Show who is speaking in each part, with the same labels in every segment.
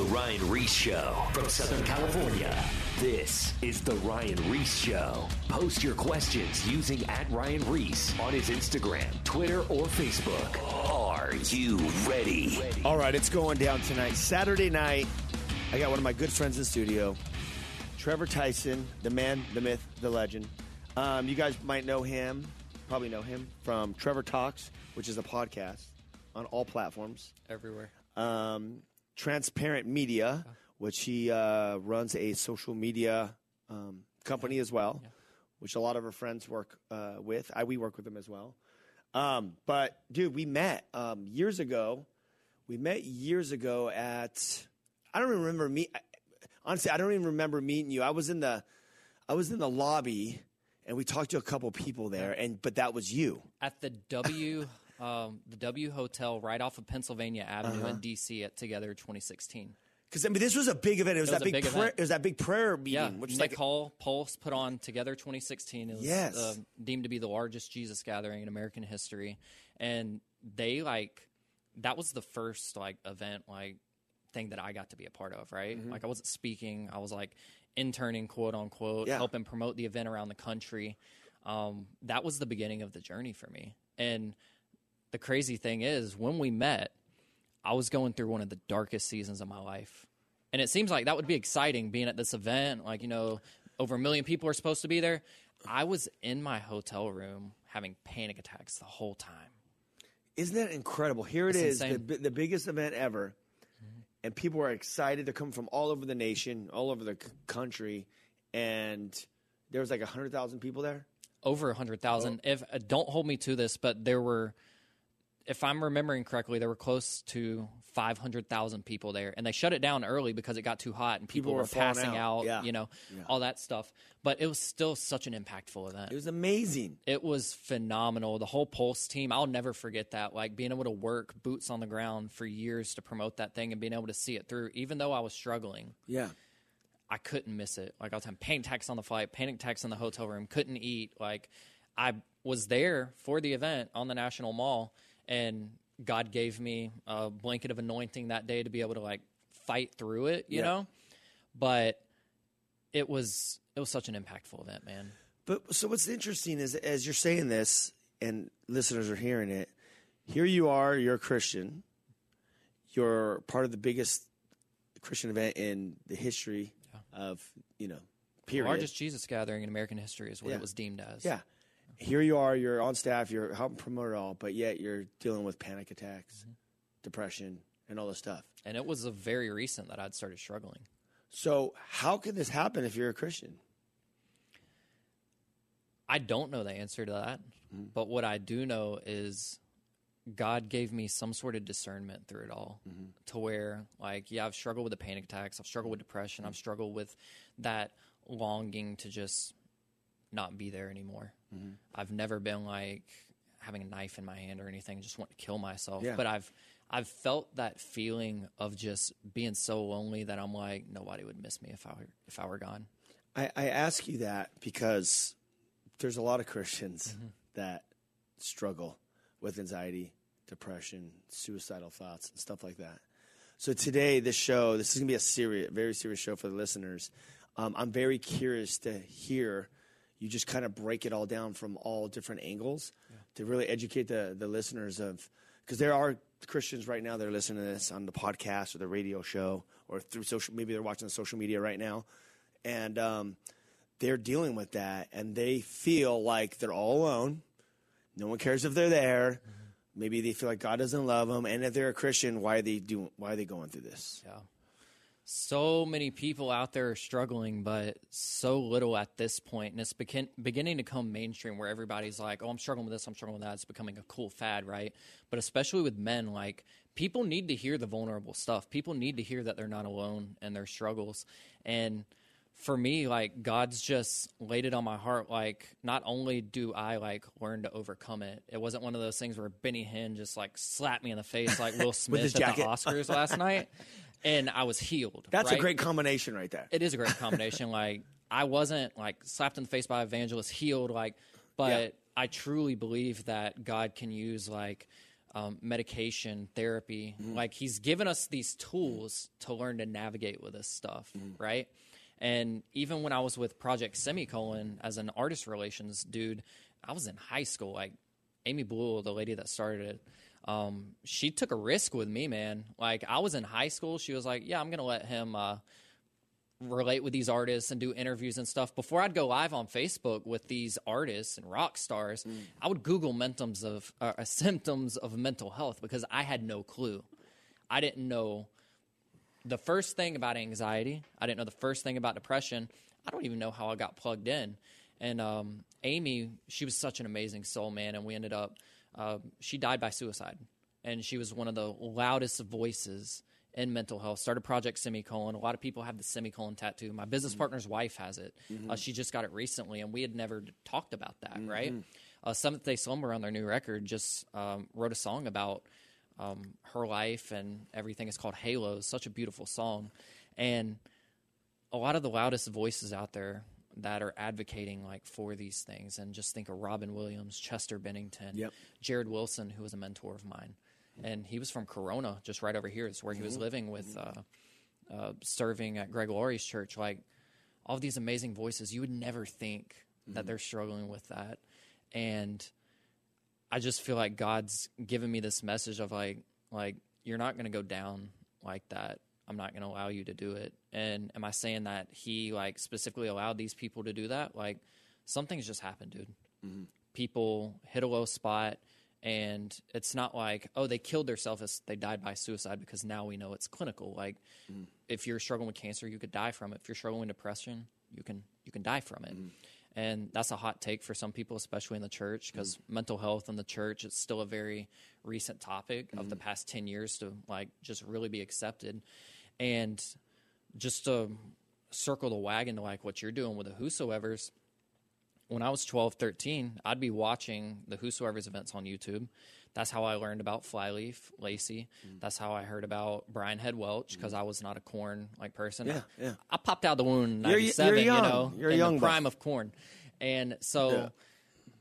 Speaker 1: The Ryan Reese Show from Southern California. This is The Ryan Reese Show. Post your questions using at Ryan Reese on his Instagram, Twitter, or Facebook. Are you ready?
Speaker 2: All right, it's going down tonight. Saturday night, I got one of my good friends in the studio, Trevor Tyson, the man, the myth, the legend. Um, you guys might know him, probably know him from Trevor Talks, which is a podcast on all platforms.
Speaker 3: everywhere.
Speaker 2: Um, Transparent Media, which he uh, runs a social media um, company as well, which a lot of our friends work uh, with. I we work with them as well. Um, but dude, we met um, years ago. We met years ago at. I don't even remember me. Honestly, I don't even remember meeting you. I was in the, I was in the lobby, and we talked to a couple people there, and but that was you.
Speaker 3: At the W, um, the W Hotel right off of Pennsylvania Avenue
Speaker 2: Uh-huh.
Speaker 3: in DC at Together 2016.
Speaker 2: Because I mean, this was a big event. It was,
Speaker 3: It was
Speaker 2: that big,
Speaker 3: big
Speaker 2: prayer, it was that big prayer meeting,
Speaker 3: Yeah,
Speaker 2: which
Speaker 3: Nick
Speaker 2: like
Speaker 3: Hall Pulse put on Together 2016. It was
Speaker 2: Yes.
Speaker 3: uh, deemed to be the largest Jesus gathering in American history, and they like that was the first like event like thing that I got to be a part of. Right,
Speaker 2: Mm-hmm.
Speaker 3: like I wasn't speaking, I was like interning, quote unquote,
Speaker 2: Yeah.
Speaker 3: helping promote the event around the country. Um, that was the beginning of the journey for me, and the crazy thing is when we met i was going through one of the darkest seasons of my life and it seems like that would be exciting being at this event like you know over a million people are supposed to be there i was in my hotel room having panic attacks the whole time
Speaker 2: Isn't that incredible? Here it
Speaker 3: It's
Speaker 2: is, the, the biggest event ever, and people are excited. They're coming from all over the nation, all over the c- country, and there was like hundred thousand people there.
Speaker 3: over a hundred thousand. If uh, don't hold me to this, but there were, if I'm remembering correctly, there were close to five hundred thousand people there, and they shut it down early because it got too hot and people,
Speaker 2: People were
Speaker 3: were passing
Speaker 2: out.
Speaker 3: out.
Speaker 2: Yeah.
Speaker 3: You know, all that stuff. But it was still such an impactful event.
Speaker 2: It was amazing.
Speaker 3: It was phenomenal. The whole Pulse team, I'll never forget that. Like being able to work boots on the ground for years to promote that thing and being able to see it through, even though I was struggling.
Speaker 2: Yeah,
Speaker 3: I couldn't miss it. Like I was having panic attacks on the flight, panic attacks in the hotel room, couldn't eat. Like I was there for the event on the National Mall, and God gave me a blanket of anointing that day to be able to like fight through it, you
Speaker 2: Yeah.
Speaker 3: know. But it was it was such an impactful event, man.
Speaker 2: but so what's interesting is as you're saying this, and listeners are hearing it. Here you are. You're a Christian. You're part of the biggest Christian event in the history of you know. Period.
Speaker 3: Largest Jesus gathering in American history is what
Speaker 2: Yeah.
Speaker 3: it was deemed as.
Speaker 2: Yeah. Here you are, you're on staff, you're helping promote it all, but yet you're dealing with panic attacks, mm-hmm. depression, and all this stuff.
Speaker 3: And it was a very recent that I'd started struggling.
Speaker 2: So, how can this happen if you're a Christian?
Speaker 3: I don't know the answer to that, hmm. but what I do know is God gave me some sort of discernment through it all mm-hmm. to where, like, yeah, I've struggled with the panic attacks, I've struggled with depression, I've mm. struggled with that longing to just not be there anymore. I've never been like having a knife in my hand or anything, just want to kill myself.
Speaker 2: Yeah.
Speaker 3: But I've I've felt that feeling of just being so lonely that I'm like nobody would miss me if I were if I were gone.
Speaker 2: I, I ask you that because there's a lot of Christians that struggle with anxiety, depression, suicidal thoughts, and stuff like that. So today, this show, this is going to be a serious, very serious show for the listeners. Um, I'm very curious to hear you just kind of break it all down from all different angles to really educate the the listeners of because there are Christians right now that are listening to this on the podcast or the radio show or through social. Maybe they're watching the social media right now, and um, they're dealing with that, and they feel like they're all alone. No one cares if they're there. Maybe they feel like God doesn't love them, and if they're a Christian, why are they doing? Why are they going through this?
Speaker 3: Yeah. So many people out there are struggling, but so little at this point, and it's begin, beginning to come mainstream where everybody's like, "Oh, I'm struggling with this, I'm struggling with that." It's becoming a cool fad, right? But especially with men, like people need to hear the vulnerable stuff. People need to hear that they're not alone in their struggles, and for me, like God's just laid it on my heart. Like, not only do I like learn to overcome it, it wasn't one of those things where Benny Hinn just like slapped me in the face like Will Smith at
Speaker 2: jacket.
Speaker 3: the Oscars last night, and I was healed.
Speaker 2: That's a great combination right there.
Speaker 3: It is a great combination. like I wasn't like slapped in the face by evangelist, healed. Like, but
Speaker 2: Yeah.
Speaker 3: I truly believe that God can use like um, medication, therapy. Like he's given us these tools to learn to navigate with this stuff, right? And even when I was with Project Semicolon as an artist relations dude, I was in high school. Like Amy Bleuel, the lady that started it, um, she took a risk with me, man. Like I was in high school, she was like, "Yeah, I'm gonna let him." Uh, relate with these artists and do interviews and stuff. Before I'd go live on Facebook with these artists and rock stars, I would Google symptoms of uh, symptoms of mental health because I had no clue. I didn't know the first thing about anxiety. I didn't know the first thing about depression. I don't even know how I got plugged in. And um, Amy, she was such an amazing soul, man. And we ended up, uh, she died by suicide. And she was one of the loudest voices in mental health. Started Project Semicolon. A lot of people have the semicolon tattoo. My business partner's wife has it. Uh, she just got it recently, and we had never talked about that, right? Uh, Seventh Day Slumber on their new record just um, wrote a song about um, her life and everything. It's called Halos. Such a beautiful song, and a lot of the loudest voices out there that are advocating like for these things. And just think of Robin Williams, Chester Bennington,
Speaker 2: Yep.
Speaker 3: Jarrid Wilson, who was a mentor of mine, and he was from Corona, just right over here. Is where he was living with. Uh, uh, serving at Greg Laurie's church, like all these amazing voices, you would never think that they're struggling with that. And I just feel like God's given me this message of like, like you're not going to go down like that. I'm not going to allow you to do it. And am I saying that He like specifically allowed these people to do that? Like something's just happened, dude. Mm-hmm. People hit a low spot. And it's not like, oh, they killed themselves as they died by suicide because now we know it's clinical. Like, mm-hmm. if you're struggling with cancer, you could die from it. If you're struggling with depression, you can you can die from it. Mm-hmm. And that's a hot take for some people, especially in the church, because mental health in the church is still a very recent topic of the past ten years to like just really be accepted. And just to circle the wagon to like what you're doing with the whosoever's, when I was 12, 13, I'd be watching the Whosoever's events on YouTube. That's how I learned about Flyleaf, Lacey. Mm. That's how I heard about Brian Head Welch because mm. I was not a Korn like person.
Speaker 2: Yeah, yeah.
Speaker 3: I popped out the wound in
Speaker 2: You're- you're
Speaker 3: 97,
Speaker 2: young.
Speaker 3: you know,
Speaker 2: You're
Speaker 3: in
Speaker 2: young
Speaker 3: the prime of Korn. And so
Speaker 2: Yeah.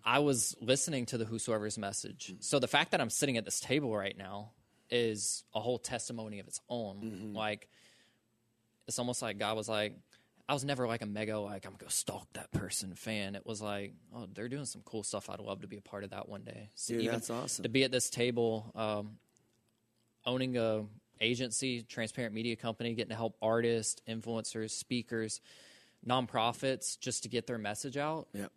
Speaker 3: I was listening to the Whosoever's message. Mm. So the fact that I'm sitting at this table right now is a whole testimony of its own.
Speaker 2: Mm-hmm.
Speaker 3: Like, it's almost like God was like, I was never like a mega like I'm gonna go stalk that person fan. It was like, oh, they're doing some cool stuff. I'd love to be a part of that one day. So
Speaker 2: Dude, that's awesome.
Speaker 3: To be at this table, um, owning a agency, transparent media company, getting to help artists, influencers, speakers, nonprofits, just to get their message out.
Speaker 2: Yep.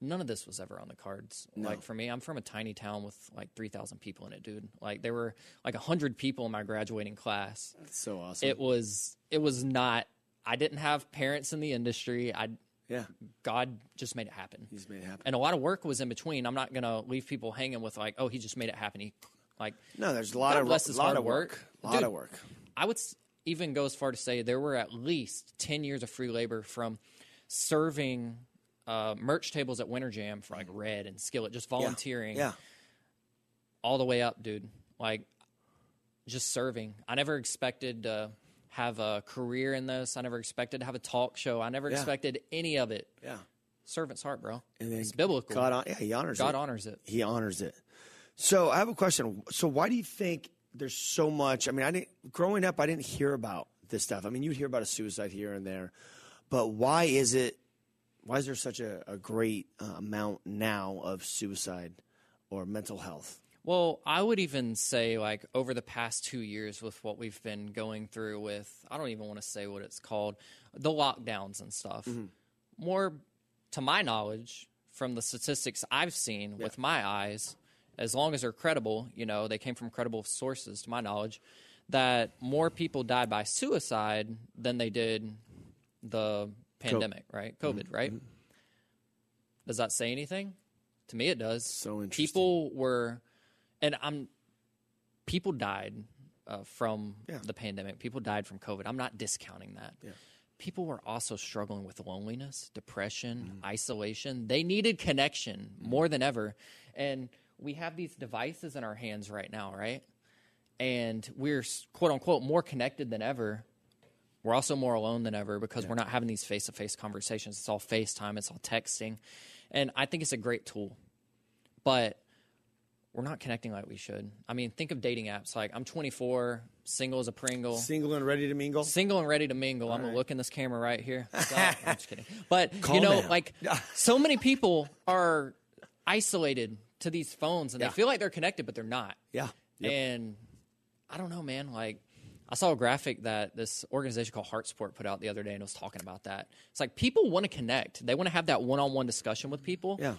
Speaker 3: None of this was ever on the cards.
Speaker 2: No.
Speaker 3: Like for me, I'm from a tiny town with like 3,000 people in it, dude. Like there were like 100 people in my graduating class
Speaker 2: That's so awesome.
Speaker 3: it was it was not i didn't have parents in the industry i
Speaker 2: yeah.
Speaker 3: god just made it happen
Speaker 2: He's made it happen.
Speaker 3: and a lot of work was in between i'm not gonna leave people hanging with like oh he just made it happen he like
Speaker 2: No, there's a lot
Speaker 3: God
Speaker 2: of
Speaker 3: bless his
Speaker 2: lot
Speaker 3: hard
Speaker 2: of work.
Speaker 3: work.
Speaker 2: A lot
Speaker 3: Dude.
Speaker 2: of work.
Speaker 3: i would even go as far to say there were at least 10 years of free labor from serving uh, merch tables at winter jam for like red and skillet just volunteering
Speaker 2: Yeah.
Speaker 3: all the way up, dude. Like just serving. I never expected to have a career in this. I never expected to have a talk show. I never
Speaker 2: Yeah.
Speaker 3: expected any of it.
Speaker 2: Yeah.
Speaker 3: Servant's heart, bro.
Speaker 2: And then
Speaker 3: it's biblical.
Speaker 2: God, hon- yeah, he honors
Speaker 3: God
Speaker 2: it.
Speaker 3: honors it.
Speaker 2: He honors it. So I have a question. So why do you think there's so much? I mean, I didn't growing up. I didn't hear about this stuff. I mean, you'd hear about a suicide here and there, but why is it? Why is there such a, a great uh, amount now of suicide or mental health?
Speaker 3: Well, I would even say, like, over the past two years, with what we've been going through with, I don't even want to say what it's called, the lockdowns and stuff. More, to my knowledge, from the statistics I've seen with my eyes, as long as they're credible, you know, they came from credible sources, to my knowledge, that more people died by suicide than they did the pandemic, right? COVID, right? Does that say anything? To me, it does.
Speaker 2: So interesting.
Speaker 3: People were, and I'm, people died uh, from
Speaker 2: Yeah.
Speaker 3: the pandemic. People died from COVID. I'm not discounting that. People were also struggling with loneliness, depression,
Speaker 2: Mm-hmm.
Speaker 3: isolation. They needed connection more than ever. And we have these devices in our hands right now, right? And we're quote unquote more connected than ever. We're also more alone than ever because we're not having these face to face conversations. It's all FaceTime, it's all texting. And I think it's a great tool. But we're not connecting like we should. I mean, think of dating apps. Like I'm 24, single as a Pringle.
Speaker 2: Single and ready to mingle.
Speaker 3: Single and ready to mingle. I'm gonna look in this camera right here. Stop. I'm just kidding. But
Speaker 2: Calm
Speaker 3: you know,
Speaker 2: down.
Speaker 3: like so many people are isolated to these phones and
Speaker 2: Yeah.
Speaker 3: they feel like they're connected, but they're not.
Speaker 2: Yeah. Yep.
Speaker 3: And I don't know, man. Like, I saw a graphic that this organization called Heart Sport put out the other day, and it was talking about that. It's like people want to connect; they want to have that one-on-one discussion with people.
Speaker 2: Yeah.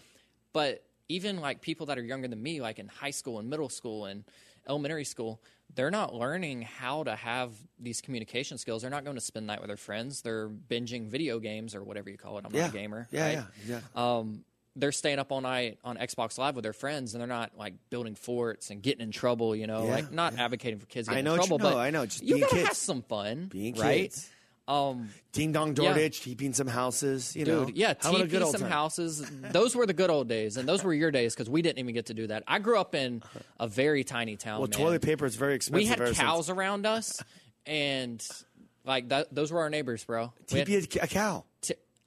Speaker 3: But even like people that are younger than me, like in high school and middle school and elementary school, they're not learning how to have these communication skills. They're not going to spend the night with their friends. They're binging video games or whatever you call it. I'm
Speaker 2: Yeah.
Speaker 3: not a gamer.
Speaker 2: Yeah.
Speaker 3: right?
Speaker 2: Yeah. Yeah.
Speaker 3: um, they're staying up all night on Xbox Live with their friends, and they're not like building forts and getting in trouble. You know,
Speaker 2: Yeah,
Speaker 3: like not advocating for kids
Speaker 2: I
Speaker 3: getting
Speaker 2: know
Speaker 3: in
Speaker 2: what you-
Speaker 3: trouble,
Speaker 2: no,
Speaker 3: but
Speaker 2: I know, just
Speaker 3: you gotta
Speaker 2: kids.
Speaker 3: have some fun,
Speaker 2: Being
Speaker 3: right?
Speaker 2: kids.
Speaker 3: Um,
Speaker 2: Ding dong
Speaker 3: Yeah.
Speaker 2: Dordich, keeping some houses. You know.
Speaker 3: dude, yeah,
Speaker 2: Having
Speaker 3: TP some
Speaker 2: time.
Speaker 3: houses. Those were the good old days, and those were your days because we didn't even get to do that. I grew up in a very tiny town.
Speaker 2: Well,
Speaker 3: man.
Speaker 2: toilet paper is very expensive.
Speaker 3: We had cows around us, and like that, those were our neighbors, bro. We had-
Speaker 2: a cow.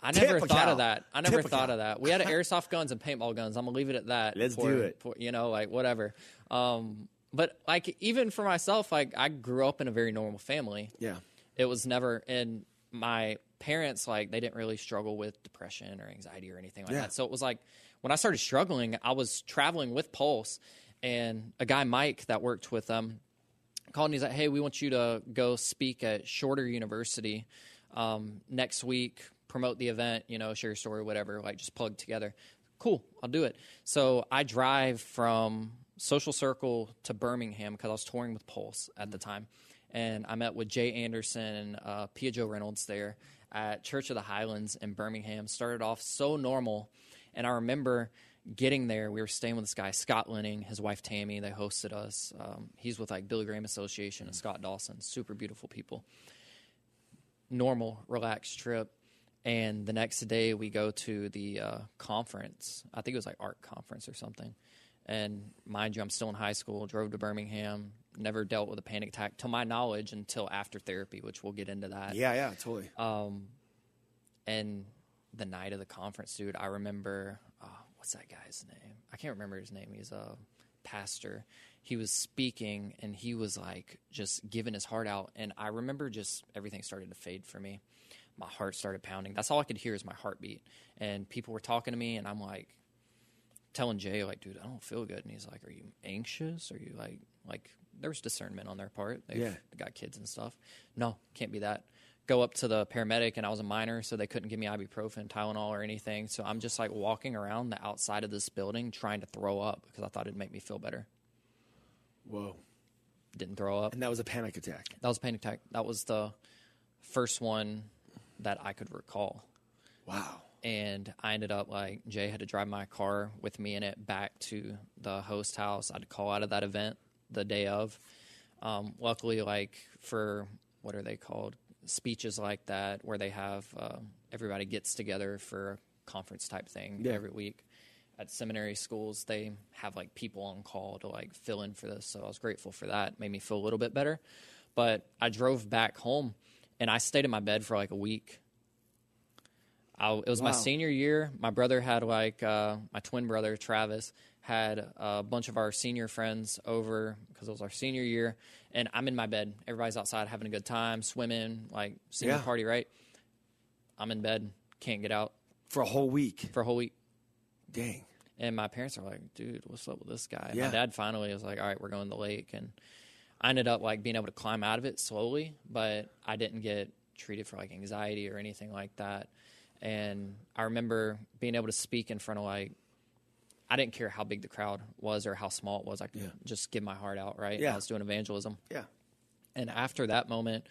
Speaker 3: I never thought of that. I never thought of that. We had airsoft guns and paintball guns. I'm gonna leave it at that.
Speaker 2: Let's
Speaker 3: for-
Speaker 2: do it.
Speaker 3: for- you know, like whatever. Um, but like even for myself, like I grew up in a very normal family.
Speaker 2: Yeah.
Speaker 3: It was never and my parents like they didn't really struggle with depression or anxiety or anything like
Speaker 2: Yeah.
Speaker 3: that. So it was like when I started struggling, I was traveling with Pulse and a guy Mike that worked with them called and he's like, "Hey, we want you to go speak at Shorter University um, next week. Promote the event, you know, share your story, whatever. Like, just plug together. Cool, I'll do it." So I drive from Social Circle to Birmingham because I was touring with Pulse at the time, and I met with Jay Anderson and uh, Pia Joe Reynolds there at Church of the Highlands in Birmingham. Started off so normal, and I remember getting there, we were staying with this guy, Scott Lenning, his wife Tammy. They hosted us. Um, he's with like Billy Graham Association and Scott Dawson. Super beautiful people. Normal, relaxed trip. And the next day, we go to the uh, conference. I think it was like art conference or something. And mind you, I'm still in high school. Drove to Birmingham. Never dealt with a panic attack, to my knowledge, until after therapy, which we'll get into that
Speaker 2: Yeah. Yeah. Totally.
Speaker 3: and the night of the conference, dude, I remember uh, what's that guy's name? I can't remember his name. He's a pastor. He was speaking and he was like just giving his heart out. And I remember just everything started to fade for me. My heart started pounding. That's all I could hear is my heartbeat. And people were talking to me, and I'm like telling Jay, like, dude, I don't feel good. And he's like, Are you anxious? Are you like, like, there was discernment on their part. They've
Speaker 2: Yeah.
Speaker 3: got kids and stuff. No, can't be that. Go up to the paramedic, and I was a minor, so they couldn't give me ibuprofen, Tylenol, or anything. So I'm just like walking around the outside of this building trying to throw up because I thought it'd make me feel better.
Speaker 2: Whoa.
Speaker 3: Didn't throw up.
Speaker 2: And that was a panic attack.
Speaker 3: That was a panic attack. That was the first one that I could recall.
Speaker 2: Wow.
Speaker 3: and I ended up like Jay had to drive my car with me in it back to the host house. I had to call out of that event the day of. Um, luckily, like for what are they called? Speeches like that, where they have uh, everybody gets together for a conference type thing
Speaker 2: Yeah.
Speaker 3: every week. At seminary schools, they have like people on call to like fill in for this. So I was grateful for that. Made me feel a little bit better. But I drove back home and I stayed in my bed for like a week. I, it was my senior year. My brother had like uh, my twin brother Travis had a bunch of our senior friends over because it was our senior year, and I'm in my bed. Everybody's outside having a good time, swimming, like senior
Speaker 2: Yeah.
Speaker 3: party, right? I'm in bed, can't get out
Speaker 2: For a whole week.
Speaker 3: for a whole week.
Speaker 2: Dang.
Speaker 3: And my parents are like, dude, what's up with this guy?
Speaker 2: Yeah.
Speaker 3: My dad finally was like, all right, we're going to the lake. And I ended up like being able to climb out of it slowly, but I didn't get treated for like anxiety or anything like that. And I remember being able to speak in front of like, I didn't care how big the crowd was or how small it was. I could
Speaker 2: Yeah.
Speaker 3: just give my heart out, right?
Speaker 2: Yeah.
Speaker 3: I was doing evangelism.
Speaker 2: Yeah.
Speaker 3: And after that moment,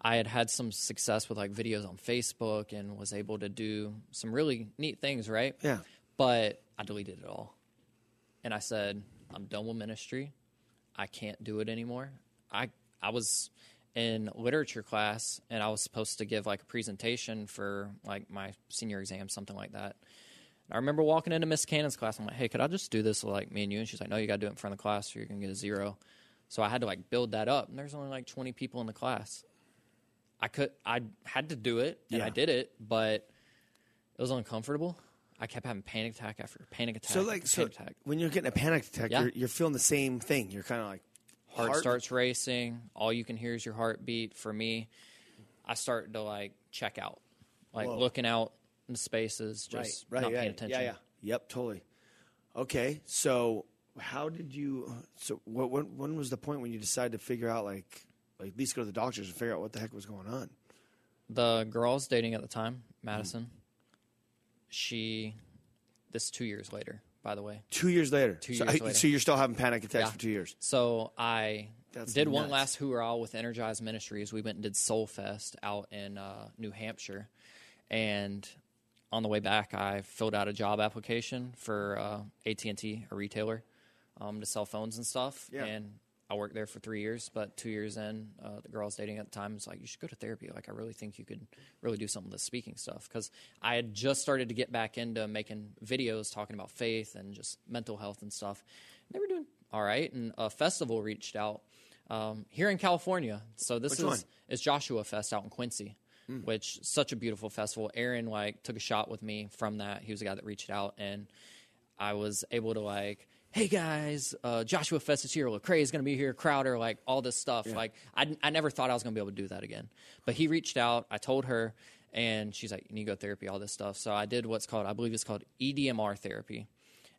Speaker 3: I had had some success with like videos on Facebook and was able to do some really neat things, right?
Speaker 2: Yeah.
Speaker 3: But I deleted it all. And I said, I'm done with ministry. I can't do it anymore. I I was in literature class and I was supposed to give like a presentation for like my senior exam, something like that. I remember walking into Miss Cannon's class. I'm like, hey, could I just do this with, like me and you? And she's like, no, you got to do it in front of the class or you're going to get a zero. So I had to like build that up. And there's only like 20 people in the class. I could, I had to do it and
Speaker 2: Yeah.
Speaker 3: I did it, but it was uncomfortable. I kept having panic attack after panic attack.
Speaker 2: So like so
Speaker 3: attack.
Speaker 2: when you're getting a panic attack,
Speaker 3: Yeah.
Speaker 2: you're, you're feeling the same thing. You're kind of like
Speaker 3: heart, starts racing. All you can hear is your heartbeat. For me, I start to like check out, like
Speaker 2: Whoa.
Speaker 3: looking out in spaces, just
Speaker 2: right, right,
Speaker 3: not
Speaker 2: yeah,
Speaker 3: paying attention.
Speaker 2: Yeah, yeah, yep, totally. Okay, so how did you? So what? When, when was the point when you decided to figure out like, like at least go to the doctors and figure out what the heck was going on?
Speaker 3: The girl I was dating at the time, Madison, mm-hmm. She, this two years later, by the way.
Speaker 2: Two years later.
Speaker 3: Two
Speaker 2: so,
Speaker 3: years
Speaker 2: I-
Speaker 3: later.
Speaker 2: so you're still having panic attacks
Speaker 3: Yeah.
Speaker 2: for two years.
Speaker 3: So I
Speaker 2: That's
Speaker 3: did one
Speaker 2: nuts.
Speaker 3: last hoorah with Energized Ministries. We went and did Soul Fest out in uh, New Hampshire, and on the way back, I filled out a job application for uh, AT and T, a retailer, um, to sell phones and stuff.
Speaker 2: Yeah.
Speaker 3: And I worked there for three years, but two years in, uh, the girl I was dating at the time was like, "You should go to therapy. Like, I really think you could really do something with the speaking stuff." Because I had just started to get back into making videos talking about faith and just mental health and stuff. And they were doing all right, and a festival reached out um, here in California. So this
Speaker 2: Which
Speaker 3: is
Speaker 2: one?
Speaker 3: it's Joshua Fest out in Quincy, which such a beautiful festival. Aaron like took a shot with me from that. He was the guy that reached out, and I was able to like, hey guys, uh, Joshua Fest is here. Lecrae is going to be here. Crowder, like all this stuff. Like I, I never thought I was going to be able to do that again. But he reached out. I told her, and she's like, you need to go therapy, all this stuff. So I did what's called, I believe it's called EDMR therapy,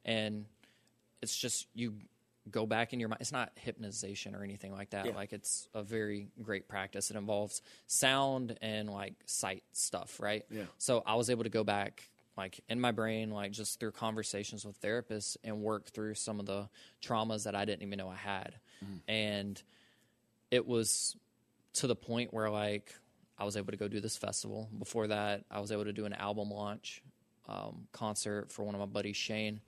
Speaker 3: and it's just you go back in your mind. It's not hypnotization or anything like that.
Speaker 2: Yeah.
Speaker 3: Like it's a very great practice. It involves sound and like sight stuff, right?
Speaker 2: Yeah.
Speaker 3: So I was able to go back like in my brain, like just through conversations with therapists and work through some of the traumas that I didn't even know I had. And it was to the point where like I was able to go do this festival. Before that, I was able to do an album launch um, concert for one of my buddies, Shane,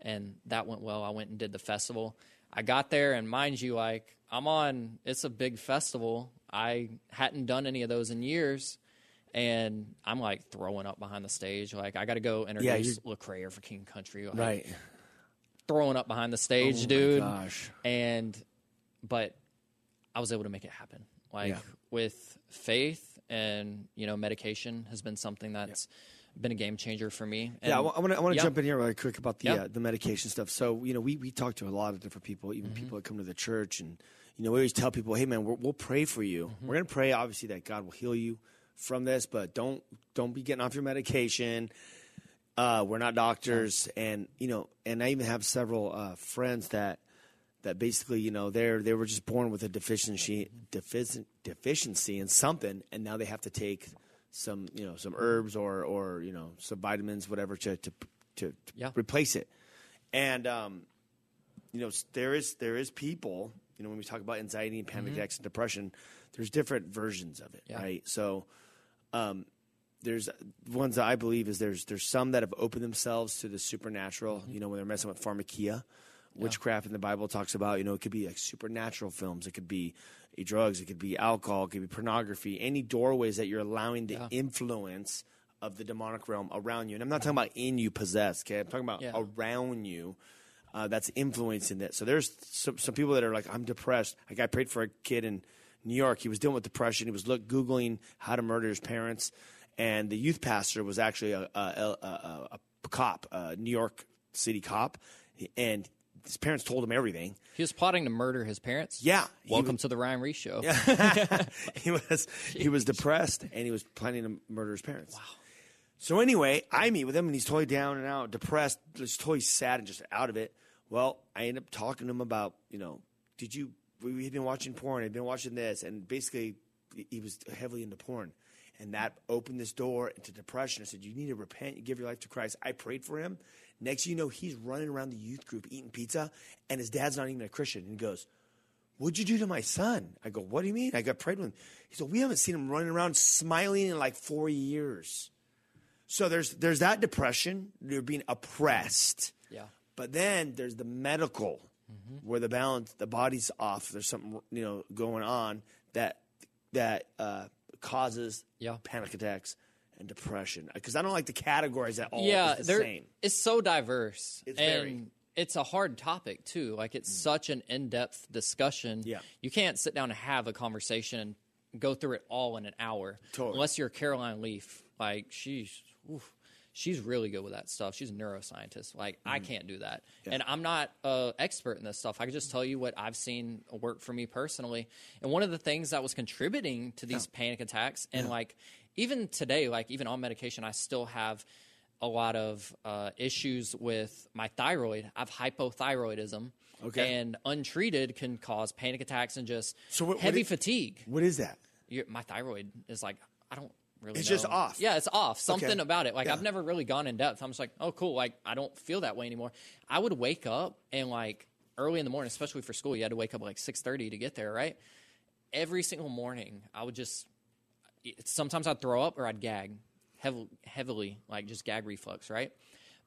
Speaker 3: and that went well. I went and did the festival. I got there, and mind you, like I'm on. It's a big festival. I hadn't done any of those in years, and I'm like throwing up behind the stage. Like I got to go introduce Lecrae for King Country. Like,
Speaker 2: Right.
Speaker 3: throwing up behind the stage,
Speaker 2: Oh my
Speaker 3: dude
Speaker 2: gosh.
Speaker 3: and but I was able to make it happen. Like
Speaker 2: Yeah.
Speaker 3: with faith and you know medication has been something that's been a game changer for me. And
Speaker 2: yeah, I want to I want to
Speaker 3: yeah.
Speaker 2: jump in here really quick about the
Speaker 3: Yeah.
Speaker 2: uh, the medication stuff. So you know, we we talk to a lot of different people, even people that come to the church, and you know, we always tell people, hey man, we're, we'll pray for you. We're gonna pray, obviously, that God will heal you from this, but don't don't be getting off your medication. Uh, we're not doctors, and you know, and I even have several uh, friends that that basically, you know, they're they were just born with a deficiency defici- deficiency in something, and now they have to take some, you know, some herbs or or you know some vitamins, whatever, to to to, to
Speaker 3: Yeah.
Speaker 2: replace it. And um, you know, there is there is people, you know, when we talk about anxiety and panic attacks and depression, there's different versions of it,
Speaker 3: Yeah.
Speaker 2: right? So um, there's ones that I believe is there's there's some that have opened themselves to the supernatural. You know, when they're messing with pharmakeia, witchcraft in the Bible talks about. You know, it could be like supernatural films. It could be uh, drugs. It could be alcohol. It could be pornography. Any doorways that you're allowing the influence of the demonic realm around you. And I'm not talking about in you possessed. Okay, I'm talking about
Speaker 3: Yeah.
Speaker 2: around you. Uh, that's influencing that. So there's some, some people that are like, I'm depressed. Like I prayed for a kid in New York. He was dealing with depression. He was look googling how to murder his parents, and the youth pastor was actually a, a, a, a, cop, a New York City cop, and his parents told him everything.
Speaker 3: He was plotting to murder his parents.
Speaker 2: Yeah,
Speaker 3: Welcome
Speaker 2: was-
Speaker 3: to the Ryan Reese show. Yeah.
Speaker 2: he was he was depressed and he was planning to murder his parents. Wow. So anyway, I meet with him and he's totally down and out, depressed, just totally sad and just out of it. Well, I end up talking to him about, you know, did you we we've been watching porn, I've been watching this, and basically he was heavily into porn. And that opened this door into depression. I said, You need to repent, you give your life to Christ. I prayed for him. Next thing you know, he's running around the youth group eating pizza, and his dad's not even a Christian. And he goes, What'd you do to my son? I go, What do you mean? I got prayed with him. He said, We haven't seen him running around smiling in like four years. So there's there's that depression. You're being oppressed.
Speaker 3: Yeah.
Speaker 2: But then there's the medical, where the balance, the body's off. There's something you know going on that that uh, causes
Speaker 3: Yeah.
Speaker 2: panic attacks and depression. Because I don't like to categorize that all
Speaker 3: yeah,
Speaker 2: the same.
Speaker 3: it's so diverse.
Speaker 2: It's
Speaker 3: and
Speaker 2: very.
Speaker 3: it's a hard topic too. Like it's such an in-depth discussion.
Speaker 2: Yeah.
Speaker 3: You can't sit down and have a conversation and go through it all in an hour.
Speaker 2: Totally.
Speaker 3: Unless you're Caroline Leaf. Like she's oof, she's really good with that stuff. She's a neuroscientist. Like
Speaker 2: Mm-hmm.
Speaker 3: I can't do that, and I'm not an expert in this stuff. I can just tell you what I've seen work for me personally. And one of the things that was contributing to these panic attacks, and like even today, like even on medication, I still have a lot of uh, issues with my thyroid. I have hypothyroidism.
Speaker 2: Okay.
Speaker 3: And untreated can cause panic attacks and just
Speaker 2: So what- what
Speaker 3: heavy
Speaker 2: is-
Speaker 3: fatigue.
Speaker 2: What is that?
Speaker 3: Your, my thyroid is like I don't really.
Speaker 2: It's
Speaker 3: know.
Speaker 2: just off.
Speaker 3: Yeah, it's off. Something
Speaker 2: Okay.
Speaker 3: about it. Like
Speaker 2: Yeah.
Speaker 3: I've never really gone in depth. I'm just like, oh, cool. Like I don't feel that way anymore. I would wake up and like early in the morning, especially for school, you had to wake up like six thirty to get there, right? Every single morning, I would just sometimes I'd throw up or I'd gag heavily, heavily, like just gag reflux, right?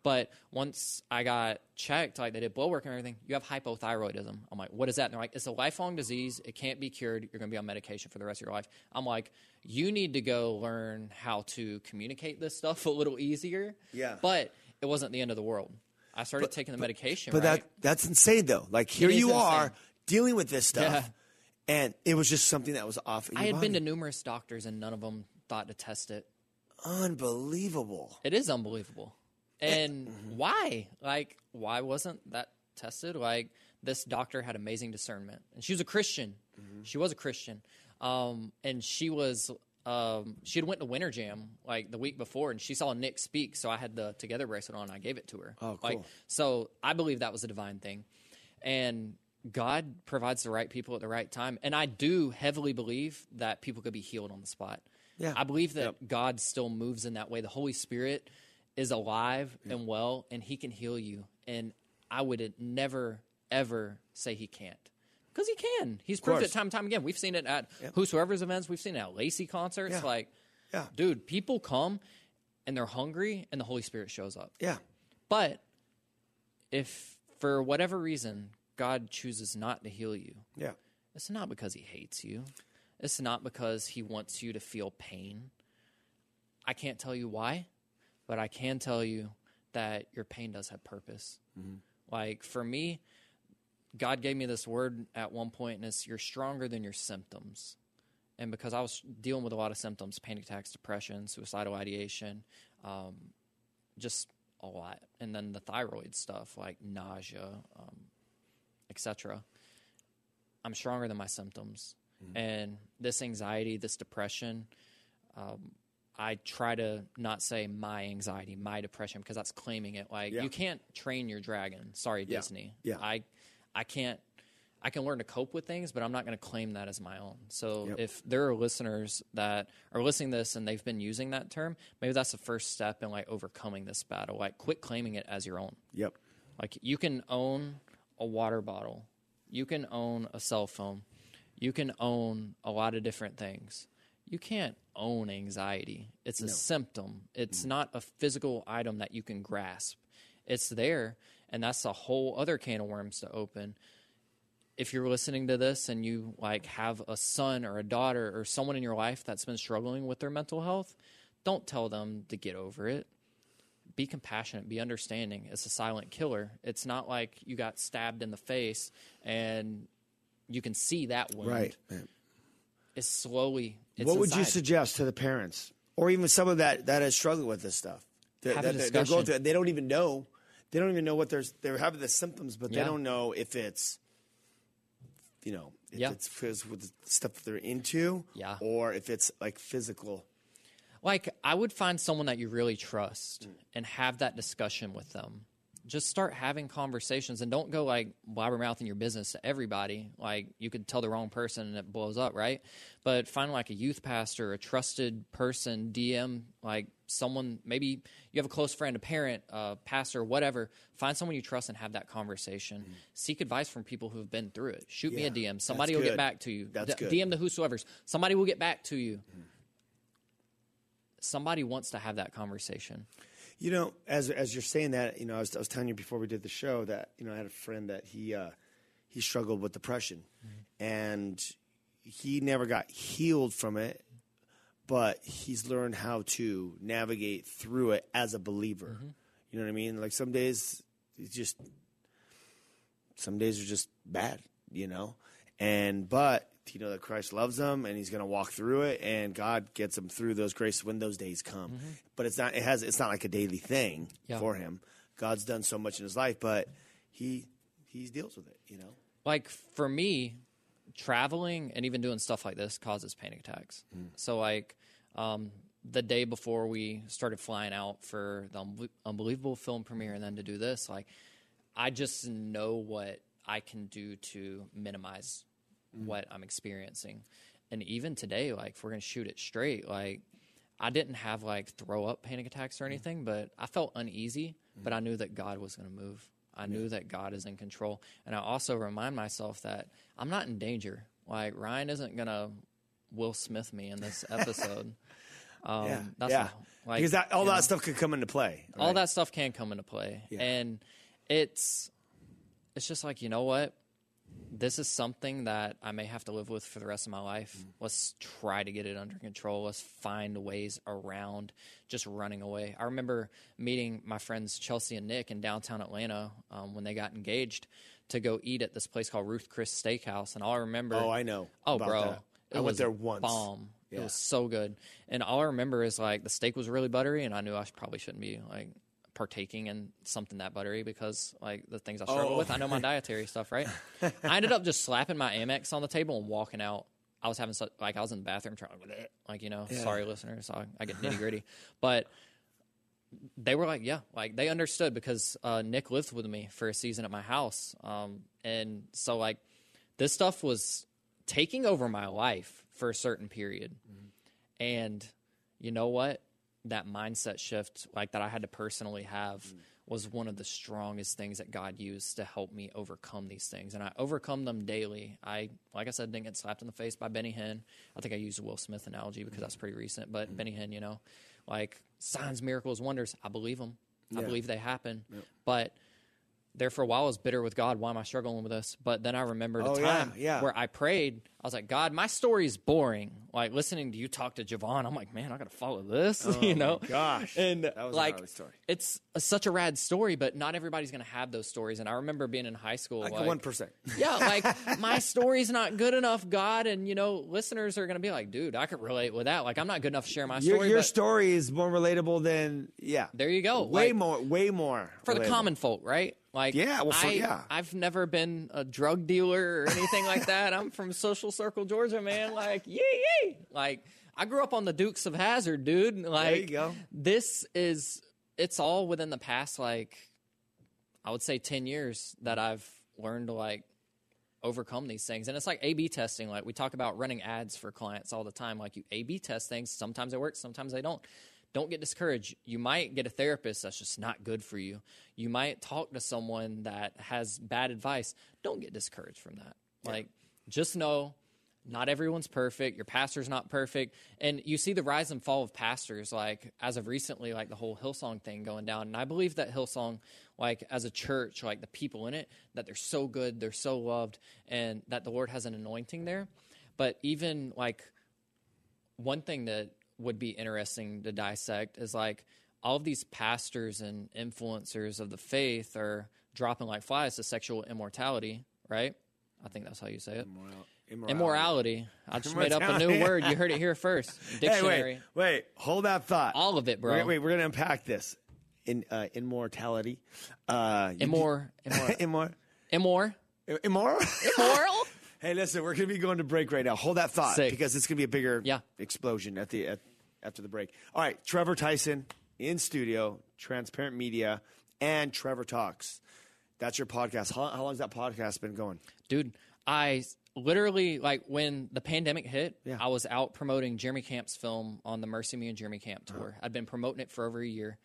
Speaker 3: But once I got checked, like they did blood work and everything, you have hypothyroidism. I'm like, what is that? And they're like, it's a lifelong disease. It can't be cured. You're going to be on medication for the rest of your life. I'm like, you need to go learn how to communicate this stuff a little easier.
Speaker 2: Yeah.
Speaker 3: But it wasn't the end of the world. I started taking the medication,
Speaker 2: But
Speaker 3: right?
Speaker 2: that that's insane though. Like here you
Speaker 3: insane.
Speaker 2: are dealing with this stuff,
Speaker 3: Yeah.
Speaker 2: and it was just something that was off.
Speaker 3: I had been to numerous doctors and none of them thought to test it.
Speaker 2: unbelievable.
Speaker 3: It is unbelievable. And
Speaker 2: mm-hmm.
Speaker 3: why? Like, why wasn't that tested? Like, this doctor had amazing discernment, and she was a Christian.
Speaker 2: Mm-hmm.
Speaker 3: She was a Christian, um, and she was. Um, she had went to Winter Jam like the week before, and she saw Nick speak. So I had the Together bracelet on. And I gave it to her.
Speaker 2: Oh,
Speaker 3: Like,
Speaker 2: cool.
Speaker 3: so I believe that was a divine thing, and God provides the right people at the right time. And I do heavily believe that people could be healed on the spot.
Speaker 2: Yeah.
Speaker 3: I believe that God still moves in that way. The Holy Spirit is alive and well, and He can heal you. And I would never, ever say He can't. Because he can. He's proved
Speaker 2: course.
Speaker 3: it time and time again. We've seen it at whosoever's events. We've seen it at Lacey concerts.
Speaker 2: Yeah.
Speaker 3: Like,
Speaker 2: Yeah.
Speaker 3: dude, people come and they're hungry, and the Holy Spirit shows up.
Speaker 2: Yeah,
Speaker 3: But if for whatever reason God chooses not to heal you,
Speaker 2: yeah,
Speaker 3: it's not because he hates you. It's not because he wants you to feel pain. I can't tell you why, but I can tell you that your pain does have purpose. Like for me, God gave me this word at one point, and it's you're stronger than your symptoms. And because I was dealing with a lot of symptoms panic attacks, depression, suicidal ideation, um, just a lot. And then the thyroid stuff like nausea, um, etc. I'm stronger than my symptoms. And this anxiety, this depression, um, I try to not say my anxiety, my depression, because that's claiming it. Like
Speaker 2: Yeah.
Speaker 3: you can't train your dragon. Sorry,
Speaker 2: Yeah.
Speaker 3: Disney.
Speaker 2: Yeah.
Speaker 3: I, I can't. I can learn to cope with things, but I'm not going to claim that as my own. So
Speaker 2: Yep.
Speaker 3: if there are listeners that are listening to this and they've been using that term, maybe that's the first step in like overcoming this battle. Like quit claiming it as your own.
Speaker 2: yep.
Speaker 3: Like you can own a water bottle, you can own a cell phone, you can own a lot of different things. You can't own anxiety. It's a symptom. It's mm. not a physical item that you can grasp. It's there, and that's a whole other can of worms to open. If you're listening to this and you like have a son or a daughter or someone in your life that's been struggling with their mental health, don't tell them to get over it be compassionate, be understanding. It's a silent killer. It's not like you got stabbed in the face and you can see that wound.
Speaker 2: Right. man.
Speaker 3: It's slowly. It's
Speaker 2: what would you suggest to the parents, or even someone that that has struggled with this stuff? That,
Speaker 3: Have
Speaker 2: that- they're going
Speaker 3: discussion.
Speaker 2: through. They don't even know. They don't even know what there's. They're having the symptoms, but they don't know if it's, you know, if
Speaker 3: Yeah.
Speaker 2: it's with the stuff that they're into,
Speaker 3: Yeah.
Speaker 2: or if it's like physical.
Speaker 3: Like, I would find someone that you really trust and have that discussion with them. Just start having conversations and don't go like blabbermouthing your business to everybody. Like, you could tell the wrong person and it blows up, right? But find like a youth pastor, a trusted person, DM, like someone, maybe you have a close friend, a parent, a pastor, whatever. Find someone you trust and have that conversation. Mm-hmm. Seek advice from people who have been through it. Shoot me a DM. Somebody will get back to you.
Speaker 2: That's
Speaker 3: D-
Speaker 2: good.
Speaker 3: DM the whosoever's. Somebody will get back to you mm-hmm. somebody wants to have that conversation.
Speaker 2: You know, as as you're saying that, you know, I was, I was telling you before we did the show that you know I had a friend that he uh, he struggled with depression, and he never got healed from it, but he's learned how to navigate through it as a believer. You know what I mean? Like some days, it's just some days are just bad, you know, and but you know that Christ loves them and he's going to walk through it and God gets him through those graces when those days come. But it's not it has it's not like a daily thing
Speaker 3: Yeah.
Speaker 2: for him. God's done so much in his life, but he he deals with it, you know.
Speaker 3: like for me, traveling and even doing stuff like this causes panic attacks. So like um, the day before we started flying out for the Unbe- unbelievable film premiere and then to do this, like I just know what I can do to minimize Mm-hmm. what I'm experiencing. And even today, like if we're gonna shoot it straight, like I didn't have like throw up panic attacks or mm-hmm. anything, but I felt uneasy, but mm-hmm. I knew that God was gonna move. I knew that God is in control. And I also remind myself that I'm not in danger. Like Ryan isn't gonna Will Smith me in this episode. um
Speaker 2: yeah.
Speaker 3: that's
Speaker 2: yeah.
Speaker 3: not- like,
Speaker 2: because that, all
Speaker 3: you know
Speaker 2: that stuff could come into play.
Speaker 3: All that stuff can come into play and it's it's just like you know what this is something that i may have to live with for the rest of my life
Speaker 2: Mm.
Speaker 3: let's try to get it under control let's find ways around just running away i remember meeting my friends chelsea and nick in downtown atlanta um, when they got engaged to go eat at this place called ruth's chris steakhouse and all i remember
Speaker 2: Oh, I know.
Speaker 3: Oh, bro,
Speaker 2: that. I went
Speaker 3: was
Speaker 2: there once.
Speaker 3: Bomb. It was so good, and all I remember is like the steak was really buttery, and I knew I probably shouldn't be like partaking in something that buttery because like the things I struggle
Speaker 2: Oh.
Speaker 3: with. I know my dietary stuff, right? I ended up just slapping my Amex on the table and walking out. I was having such like I was in the bathroom trying like you know sorry listeners I, I get nitty gritty, but they were like, yeah, like they understood because uh, Nick lived with me for a season at my house, um, and so like this stuff was taking over my life for a certain period, and you know what? That mindset shift, like that, I had to personally have. Mm. Was one of the strongest things that God used to help me overcome these things, and I overcome them daily. I, like I said, didn't get slapped in the face by Benny Hinn. I think I used a Will Smith analogy because that's pretty recent, but mm. Benny Hinn, you know, like signs, miracles, wonders. I believe them. I believe they happen. But there for a while I was bitter with God. Why am I struggling with this? But then I remembered
Speaker 2: Oh,
Speaker 3: a time
Speaker 2: yeah.
Speaker 3: where I prayed. I was like, God, my story is boring. Like listening to you talk to Javon, I'm like, man, I got to follow this. you oh, know,
Speaker 2: Oh gosh.
Speaker 3: and
Speaker 2: That was
Speaker 3: like it's a, such a rad story, but not everybody's going to have those stories. And I remember being in high school,
Speaker 2: Like
Speaker 3: like,
Speaker 2: one percent.
Speaker 3: yeah, like my story's not good enough, God, and you know, listeners are going to be like, dude, I could relate with that. Like, I'm not good enough to share my story.
Speaker 2: your
Speaker 3: but
Speaker 2: story is more relatable than yeah.
Speaker 3: there you go.
Speaker 2: Way
Speaker 3: Like,
Speaker 2: more. Way more
Speaker 3: for the common folk, right? Like,
Speaker 2: Yeah, well, for-
Speaker 3: I,
Speaker 2: yeah.
Speaker 3: I've never been a drug dealer or anything like that. I'm from Social Circle, Georgia, man. Like, yee yee. Like, I grew up on the Dukes of Hazzard, dude. Like,
Speaker 2: you go.
Speaker 3: This is it's all within the past, like, I would say ten years that I've learned to like overcome these things. And it's like A B testing. Like we talk about running ads for clients all the time. Like you A B test things. Sometimes they work, sometimes they don't. Don't get discouraged. You might get a therapist that's just not good for you. You might talk to someone that has bad advice. Don't get discouraged from that. Like just know not everyone's perfect. Your pastor's not perfect. And you see the rise and fall of pastors, like as of recently, like the whole Hillsong thing going down. And I believe that Hillsong, like as a church, like the people in it, that they're so good, they're so loved, and that the Lord has an anointing there. But even like one thing that would be interesting to dissect is like all of these pastors and influencers of the faith are dropping like flies to sexual immortality, right? I think that's how you say it.
Speaker 2: Immorality.
Speaker 3: Immorality. I just made up a new word. You heard it here first.
Speaker 2: Hey,
Speaker 3: Dictionary.
Speaker 2: wait, wait, hold that thought.
Speaker 3: All of it, bro.
Speaker 2: Wait, wait, we're gonna unpack this. In uh, immortality, uh,
Speaker 3: Immor, immor,
Speaker 2: immor,
Speaker 3: immor,
Speaker 2: immoral.
Speaker 3: immoral.
Speaker 2: Hey, listen, we're gonna be going to break right now. Hold that thought
Speaker 3: Sick.
Speaker 2: because it's gonna be a bigger
Speaker 3: Yeah.
Speaker 2: explosion at the at, after the break. All right, Trevor Tyson in studio, Transparent Media, and Trevor Talks. That's your podcast. How, how long's that podcast been going?
Speaker 3: dude i literally like when the pandemic hit
Speaker 2: Yeah.
Speaker 3: i was out promoting jeremy camp's film on the MercyMe and jeremy camp tour uh-huh. i'd been promoting it for over a year